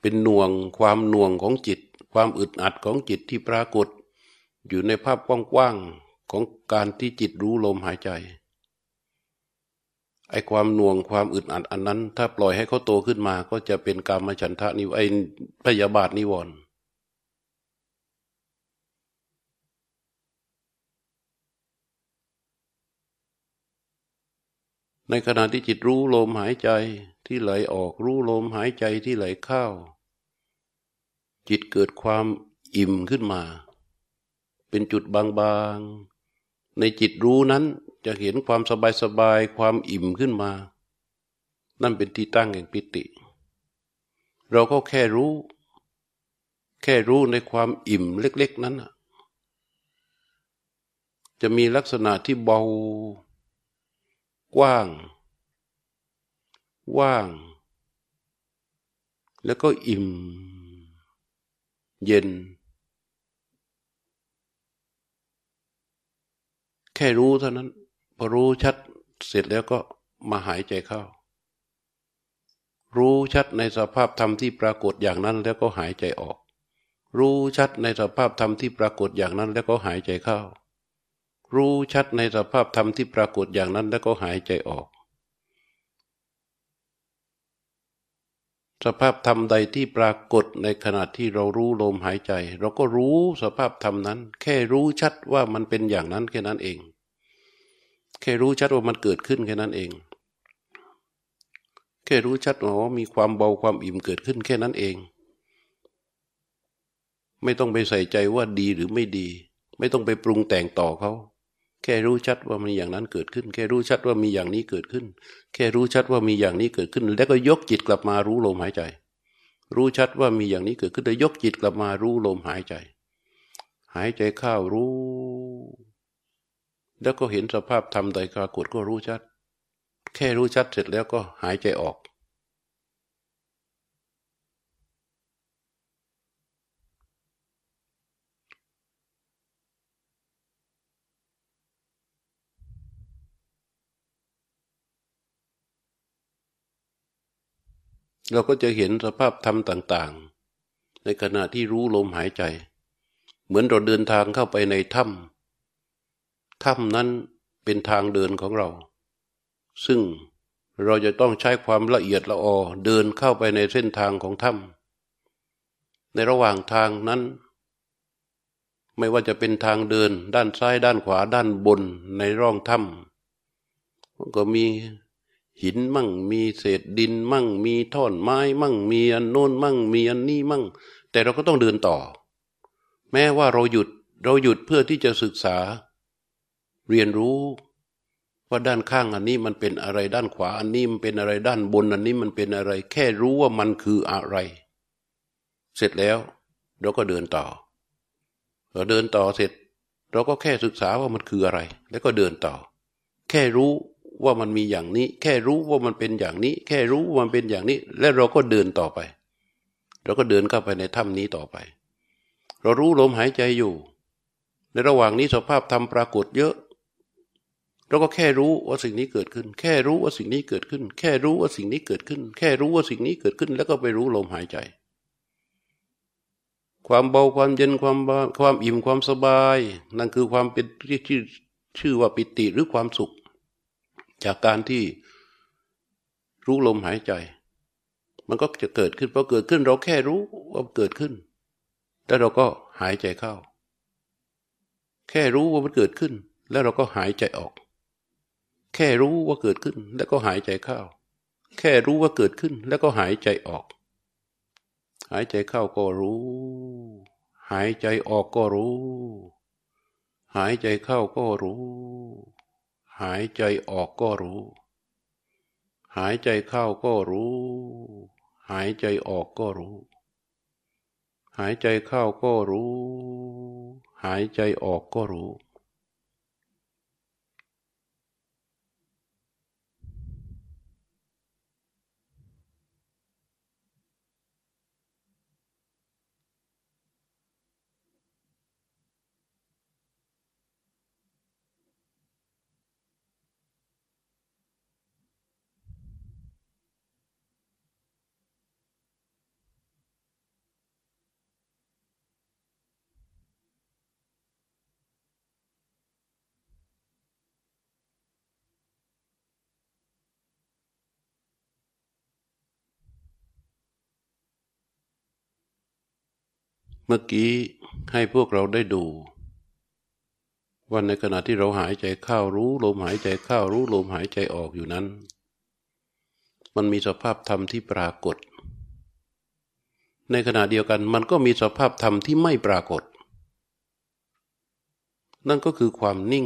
เป็นหน่วงความหน่วงของจิต ความอึดอัดของจิตที่ปรากฏ อยู่ในภาพกว้างๆของการที่จิตรู้ลมหายใจ ไอ้ความหน่วงความอึดอัดอันนั้น ถ้าปล่อยให้เขาโตขึ้นมา ก็จะเป็นกรรมฉันทะนิวไอพยาบาทนิวรณ์ในขณะที่จิตรู้ลมหายใจที่ไหลออกรู้ลมหายใจที่ไหลเข้า จิตเกิดความอิ่มขึ้นมา เป็นจุดบางๆ ในจิตรู้นั้นจะเห็นความสบายสบายความอิ่มขึ้นมา นั่นเป็นที่ตั้งแห่งปิติ เราก็แค่รู้ แค่รู้ในความอิ่มเล็ก ๆ นั้นจะมีลักษณะที่เบา กว้าง ว่าง แล้วก็อิ่ม เย็น ค่รู้เท่านั้น พอรู้ชัดเสร็จแล้วก็มาหายใจเข้า รู้ชัดในสภาพธรรมที่ปรากฏอย่างนั้นแล้วก็หายใจออก รู้ชัดในสภาพธรรมที่ปรากฏอย่างนั้นแล้วก็หายใจเข้า รู้ชัดในสภาพธรรมที่ปรากฏอย่างนั้นแล้วก็หายใจออก สภาพธรรมใดที่ปรากฏในขณะที่เรารู้ลมหายใจ เราก็รู้สภาพธรรมนั้น แค่รู้ชัดว่ามันเป็นอย่างนั้นแค่นั้นเอง แค่รู้ชัดว่ามันเกิดขึ้นแค่นั้นเอง แค่รู้ชัดว่ามีความเบาความอิ่มเกิดขึ้นแค่นั้นเอง ไม่ต้องไปใส่ใจว่าดีหรือไม่ดี ไม่ต้องไปปรุงแต่งต่อเขาแค่รู้ชัดว่ามีอย่างนั้นเกิดขึ้น แค่รู้ชัดว่ามีอย่างนี้เกิดขึ้น แค่รู้ชัดว่ามีอย่างนี้เกิดขึ้น แล้วก็ยกจิตกลับมารู้ลมหายใจ รู้ชัดว่ามีอย่างนี้เกิดขึ้นแล้วยกจิตกลับมารู้ลมหายใจ หายใจเข้ารู้ แล้วก็เห็นสภาพธรรมใดปรากฏก็รู้ชัด แค่รู้ชัดเสร็จแล้วก็หายใจออก เราก็จะเห็นสภาพธรรมต่าง ๆ ในขณะที่รู้ลมหายใจ เหมือนเราเดินทางเข้าไปในถ้ำ ถ้ำนั้นเป็นทางเดินของเรา ซึ่งเราจะต้องใช้ความละเอียดละออเดินเข้าไปในเส้นทางของถ้ำในระหว่างทางนั้น ไม่ว่าจะเป็นทางเดินด้านซ้ายด้านขวาด้านบนในร่องถ้ำก็มีหินมั่งมีเศษดินมั่ง มีท่อนไม้มั่ง มีอันโน้นมั่ง มีอันนี้มั่ง แต่เราก็ต้องเดินต่อ แม้ว่าเราหยุดเราหยุดเพื่อที่จะศึกษา เรียนรู้ว่าด้านข้างอันนี้มันเป็นอะไรด้านขวาอันนี้มันเป็นอะไรด้านบนอันนี้มันเป็นอะไร แค่รู้ว่ามันคืออะไร เสร็จแล้ว เราก็เดินต่อเราเดินต่อเสร็จ เราก็แค่ศึกษาว่ามันคืออะไร แล้วก็เดินต่อ แค่รู้ว่ามันมีอย่างนี้ แค่รู้ว่ามันเป็นอย่างนี้ แค่รู้ว่ามันเป็นอย่างนี้ และเราก็เดินต่อไป เราก็เดินเข้าไปในถ้ำนี้ต่อไป เรารู้ลมหายใจอยู่ ในระหว่างนี้สภาพธรรมปรากฏเยอะ เราก็แค่รู้ว่าสิ่งนี้เกิดขึ้น แค่รู้ว่าสิ่งนี้เกิดขึ้น แค่รู้ว่าสิ่งนี้เกิดขึ้น แค่รู้ว่าสิ่งนี้เกิดขึ้น แล้วก็ไปรู้ลมหายใจ ความเบาความเย็นความความอิ่มความสบาย นั่นคือความเป็นที่ชื่อชื่อว่าปิติหรือความสุข จากการที่รู้ลมหายใจ มันก็จะเกิดขึ้นพอเกิดขึ้น เราแค่รู้ว่าเกิดขึ้นแล้วเราก็หายใจเข้า แค่รู้ว่ามันเกิดขึ้น แล้วเราก็หายใจออก แค่รู้ว่าเกิดขึ้นแล้วก็หายใจเข้า แค่รู้ว่าเกิดขึ้นแล้วก็หายใจออก หายใจเข้าก็รู้ หายใจออกก็รู้ หายใจเข้าก็รู้ หายใจออกก็รู้ หายใจเข้าก็รู้ หายใจออกก็รู้ หายใจเข้าก็รู้ หายใจออกก็รู้ มื่อกี้ให้พวกเราได้ดูว่าในขณะที่เราหายใจเข้ารู้ลมหายใจเข้ารู้ลมหายใจออกอยู่นั้น มันมีสภาพธรรมที่ปรากฏ ในขณะเดียวกันมันก็มีสภาพธรรมที่ไม่ปรากฏ นั่นก็คือความนิ่ง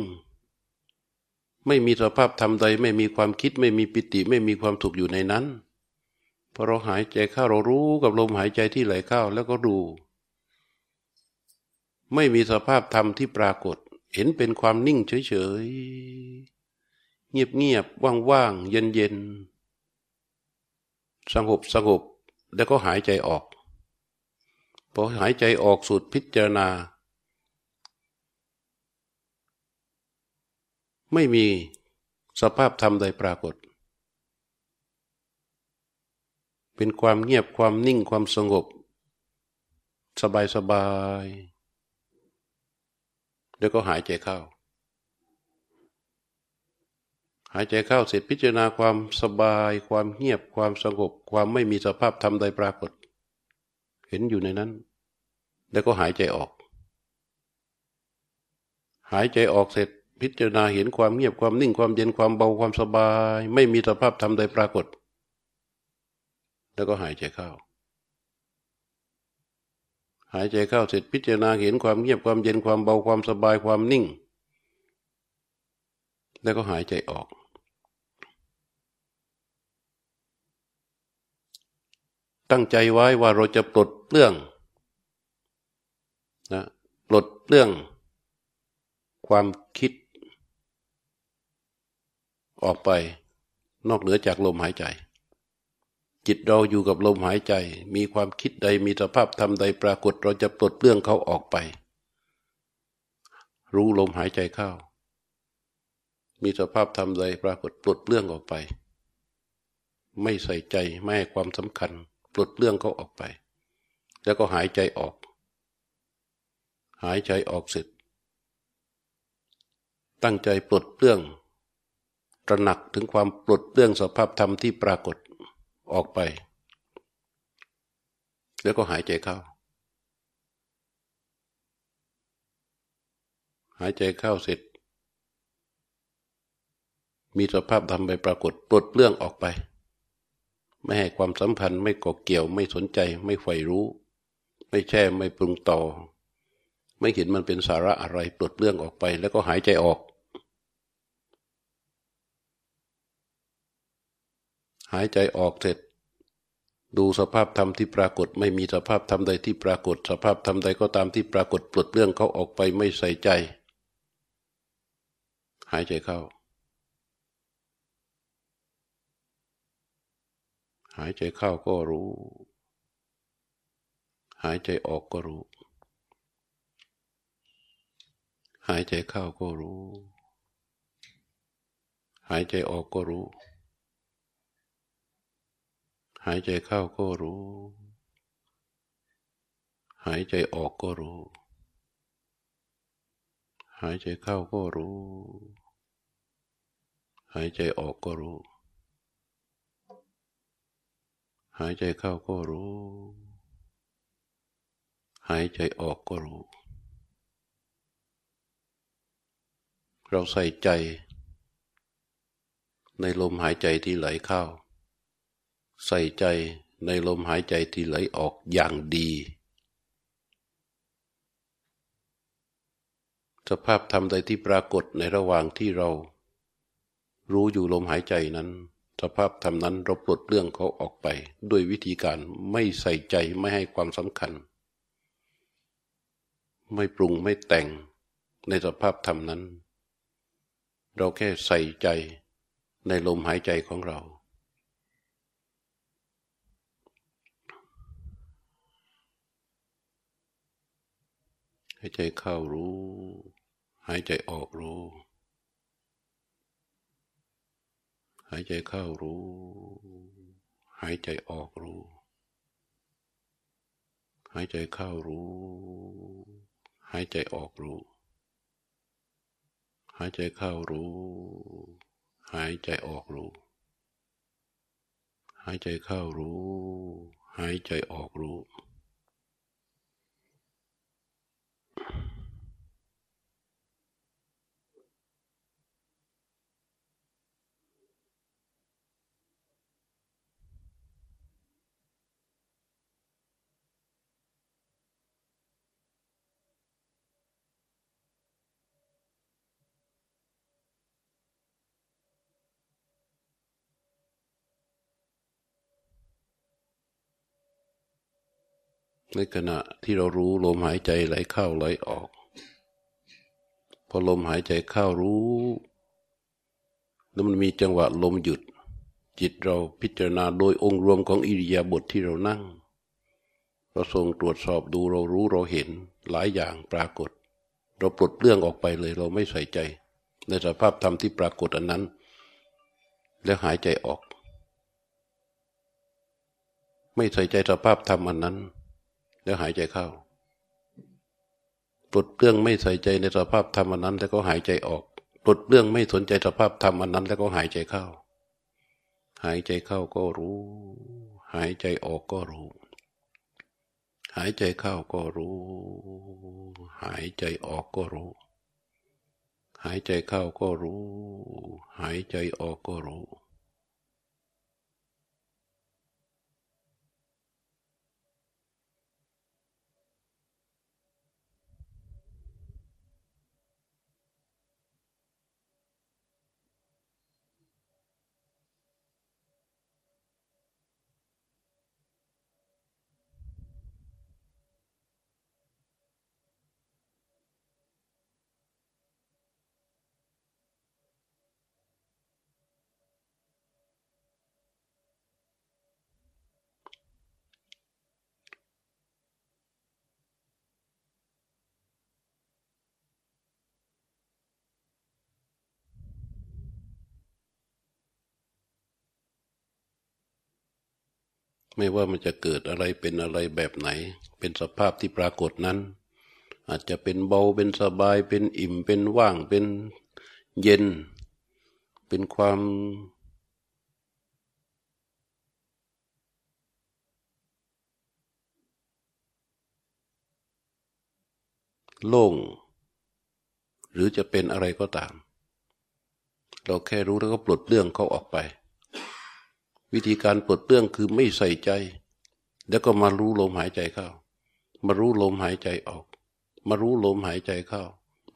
ไม่มีสภาพธรรมใด ไม่มีความคิดไม่มีปิติไม่มีความถูกอยู่ในนั้นพอเราหายใจเข้าเรารู้กับลมหายใจที่ไหลเข้าแล้วก็ดู ไม่มีสภาพธรรมที่ปรากฏ เห็นเป็นความนิ่งเฉยๆ เงียบๆ ว่างๆ เย็นสงบสงบแล้วก็หายใจออก พอหายใจออกสุดพิจารณา ไม่มีสภาพธรรมใดปรากฏ เป็นความเงียบความนิ่งความสงบ สบายสบาย แล้วก็หายใจเข้า หายใจเข้าเสร็จพิจารณาความสบายความเงียบความสงบ ความไม่มีสภาพธรรมใดปรากฏ เห็นอยู่ในนั้น แล้วก็หายใจออก หายใจออกเสร็จพิจารณาเห็นความเงียบความนิ่งความเย็นความเบาความสบาย ไม่มีสภาพธรรมใดปรากฏ แล้วก็หายใจเข้า หายใจเข้าเสร็จพิจารณาเห็นความเงียบความเย็นความเบาความสบายความนิ่ง แล้วก็หายใจออก ตั้งใจไว้ว่าเราจะปลดเรื่องนะปลดเรื่อง ความคิด ออกไป นอกเหนือจากลมหายใจ จิตเราอยู่กับลมหายใจ มีความคิดใดมีสภาพธรรมใดปรากฏเราจะปลดเรื่องเขาออกไป รู้ลมหายใจเข้า มีสภาพธรรมใดปรากฏปลดเรื่องออกไป ไม่ใส่ใจไม่ให้ความสำคัญ ปลดเรื่องเขาออกไป แล้วก็หายใจออก หายใจออกเสร็จ ตั้งใจปลดเรื่องตระหนักถึงความปลดเรื่องสภาพธรรมที่ปรากฏ ออกไป แล้วก็หายใจเข้า หายใจเข้าเสร็จ มีสภาพธรรมไปปรากฏปลดเรื่องออกไป ไม่ให้ความสัมพันธ์ไม่ก่อเกี่ยวไม่สนใจ ไม่ใฝ่รู้ ไม่แช่ไม่ปรุงต่อ ไม่เห็นมันเป็นสาระอะไรปลดเรื่องออกไป แล้วก็หายใจออก หายใจออกเสร็จ ดูสภาพธรรมที่ปรากฏ ไม่มีสภาพธรรมใดที่ปรากฏ สภาพธรรมใดก็ตามที่ปรากฏปลดเรื่องเขาออกไปไม่ใส่ใจ หายใจเข้า หายใจเข้าก็รู้ หายใจออกก็รู้ หายใจเข้าก็รู้ หายใจออกก็รู้ หายใจเข้าก็รู้ หายใจออกก็รู้ หายใจเข้าก็รู้ หายใจออกก็รู้ หายใจเข้าก็รู้ หายใจออกก็รู้ เราใส่ใจ ในลมหายใจที่ไหลเข้า ใส่ใจในลมหายใจที่ไหลออกอย่างดี สภาพธรรมใดที่ปรากฏในระหว่างที่เรา รู้อยู่ลมหายใจนั้น สภาพธรรมนั้นเราปลดเรื่องเขาออกไป ด้วยวิธีการไม่ใส่ใจไม่ให้ความสำคัญ ไม่ปรุงไม่แต่งในสภาพธรรมนั้น เราแค่ใส่ใจในลมหายใจของเราายใจเข้ารู้ หายใจออกรู้ หายใจเข้ารู้ หายใจออกรู้ หายใจเข้ารู้ หายใจออกรู้ หายใจเข้ารู้ หายใจออกรู้ หายใจเข้ารู้ หายใจออกรู้ ในขณะที่เรารู้ลมหายใจไหลเข้าไหลออก พอลมหายใจเข้ารู้ แล้วมันมีจังหวะลมหยุด จิตเราพิจารณาโดยองค์รวมของอิริยาบถทที่เรานั่ง เราทรงตรวจสอบดูเรารู้เราเห็นหลายอย่างปรากฏ เราปลดเรื่องออกไปเลย เราไม่ใส่ใจ ในสภาพธรรมที่ปรากฏอันนั้น แล้วหายใจออก ไม่ใส่ใจสภาพธรรมอันนั้น แล้วหายใจเข้าปลดเรื่องไม่ใส่ใจในสภาพธรรมอันนั้น แล้วก็หายใจออกปลดเรื่องไม่สนใจสภาพธรรมอันนั้น แล้วก็หายใจเข้า หายใจเข้าก็รู้ หายใจออกก็รู้ หายใจเข้าก็รู้ หายใจออกก็รู้ หายใจเข้าก็รู้ หายใจออกก็รู้ ไม่ว่ามันจะเกิดอะไรเป็นอะไรแบบไหน เป็นสภาพที่ปรากฏนั้น อาจจะเป็นเบาเป็นสบายเป็นอิ่มเป็นว่างเป็นเย็น เป็นความโล่ง หรือจะเป็นอะไรก็ตาม เราแค่รู้แล้วก็ปลดเรื่องเขาออกไป วิธีการปลดเปลื้องคือไม่ใส่ใจ แล้วก็มารู้ลมหายใจเข้า มารู้ลมหายใจออก มารู้ลมหายใจเข้า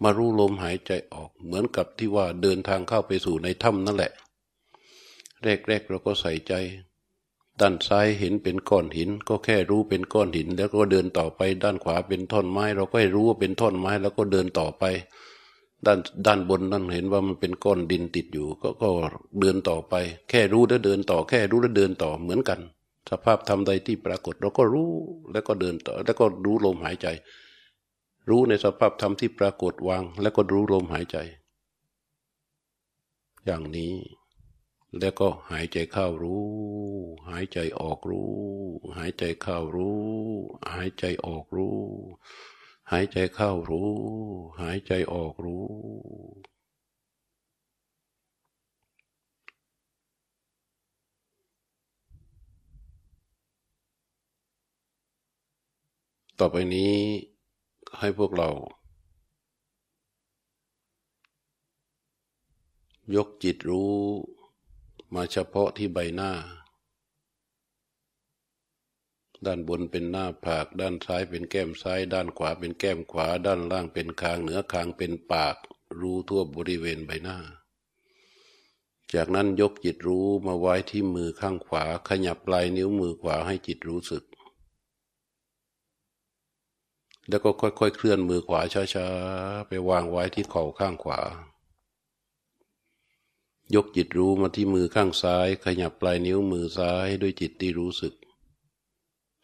มารู้ลมหายใจออก เหมือนกับที่ว่าเดินทางเข้าไปสู่ในถ้ำนั่นแหละ แรกๆเราก็ใส่ใจด้านซ้ายเห็นเป็นก้อนหิน ก็แค่รู้เป็นก้อนหิน แล้วก็เดินต่อไป ด้านขวาเป็นท่อนไม้ เราก็ให้รู้ว่าเป็นท่อนไม้ แล้วก็เดินต่อไป ด้านด้านบนนั่นเห็นว่ามันเป็นก้อนดินติดอยู่ ก็ก็เดินต่อไป แค่รู้แล้วเดินต่อ แค่รู้แล้วเดินต่อเหมือนกัน สภาพธรรมใดที่ปรากฏเราก็รู้แล้วก็เดินต่อ แล้วก็รู้ลมหายใจ รู้ในสภาพธรรมที่ปรากฏวาง แล้วก็รู้ลมหายใจ อย่างนี้ แล้วก็หายใจเข้ารู้ หายใจออกรู้ หายใจเข้ารู้ หายใจออกรู้ หายใจเข้ารู้ หายใจออกรู้ ต่อไปนี้ให้พวกเรา ยกจิตรู้ มาเฉพาะที่ใบหน้า ด้านบนเป็นหน้าผาก ด้านซ้ายเป็นแก้มซ้าย ด้านขวาเป็นแก้มขวา ด้านล่างเป็นคางเหนือคางเป็นปาก รู้ทั่วบริเวณใบหน้า จากนั้นยกจิตรู้มาไว้ที่มือข้างขวา ขยับปลายนิ้วมือขวาให้จิตรู้สึก แล้วก็ค่อยๆ เคลื่อนมือขวาช้าๆ ไปวางไว้ที่เข่าข้างขวายกจิตรู้มาที่มือข้างซ้าย ขยับปลายนิ้วมือซ้ายด้วยจิตที่รู้สึก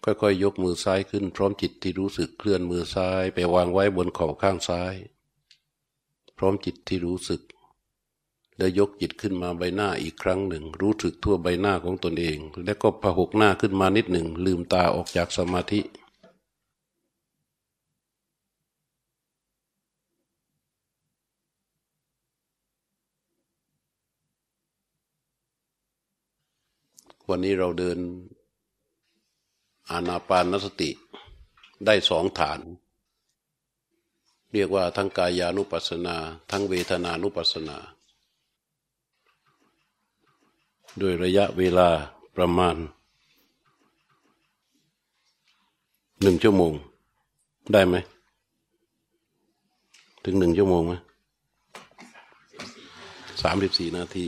ค่อยๆยยกมือซ้ายขึ้น พร้อมจิตที่รู้สึกเคลื่อนมือซ้าย ไปวางไว้บนเข่าข้างซ้าย พร้อมจิตที่รู้สึก แล้วยกจิตขึ้นมาใบหน้าอีกครั้งหนึ่ง รู้สึกทั่วใบหน้าของตนเอง แล้วก็พหกหน้าขึ้นมานิดหนึ่ง ลืมตาออกจากสมาธิวันนี้เราเดิน อานาปานสติได้สองฐาน เรียกว่าทั้งกายานุปัสสนา ทั้งเวทนานุปัสสนา โดยระยะเวลาประมาณหนึ่งชั่วโมง ได้ไหม ถึงหนึ่งชั่วโมงไหมสามสิบสี่นาที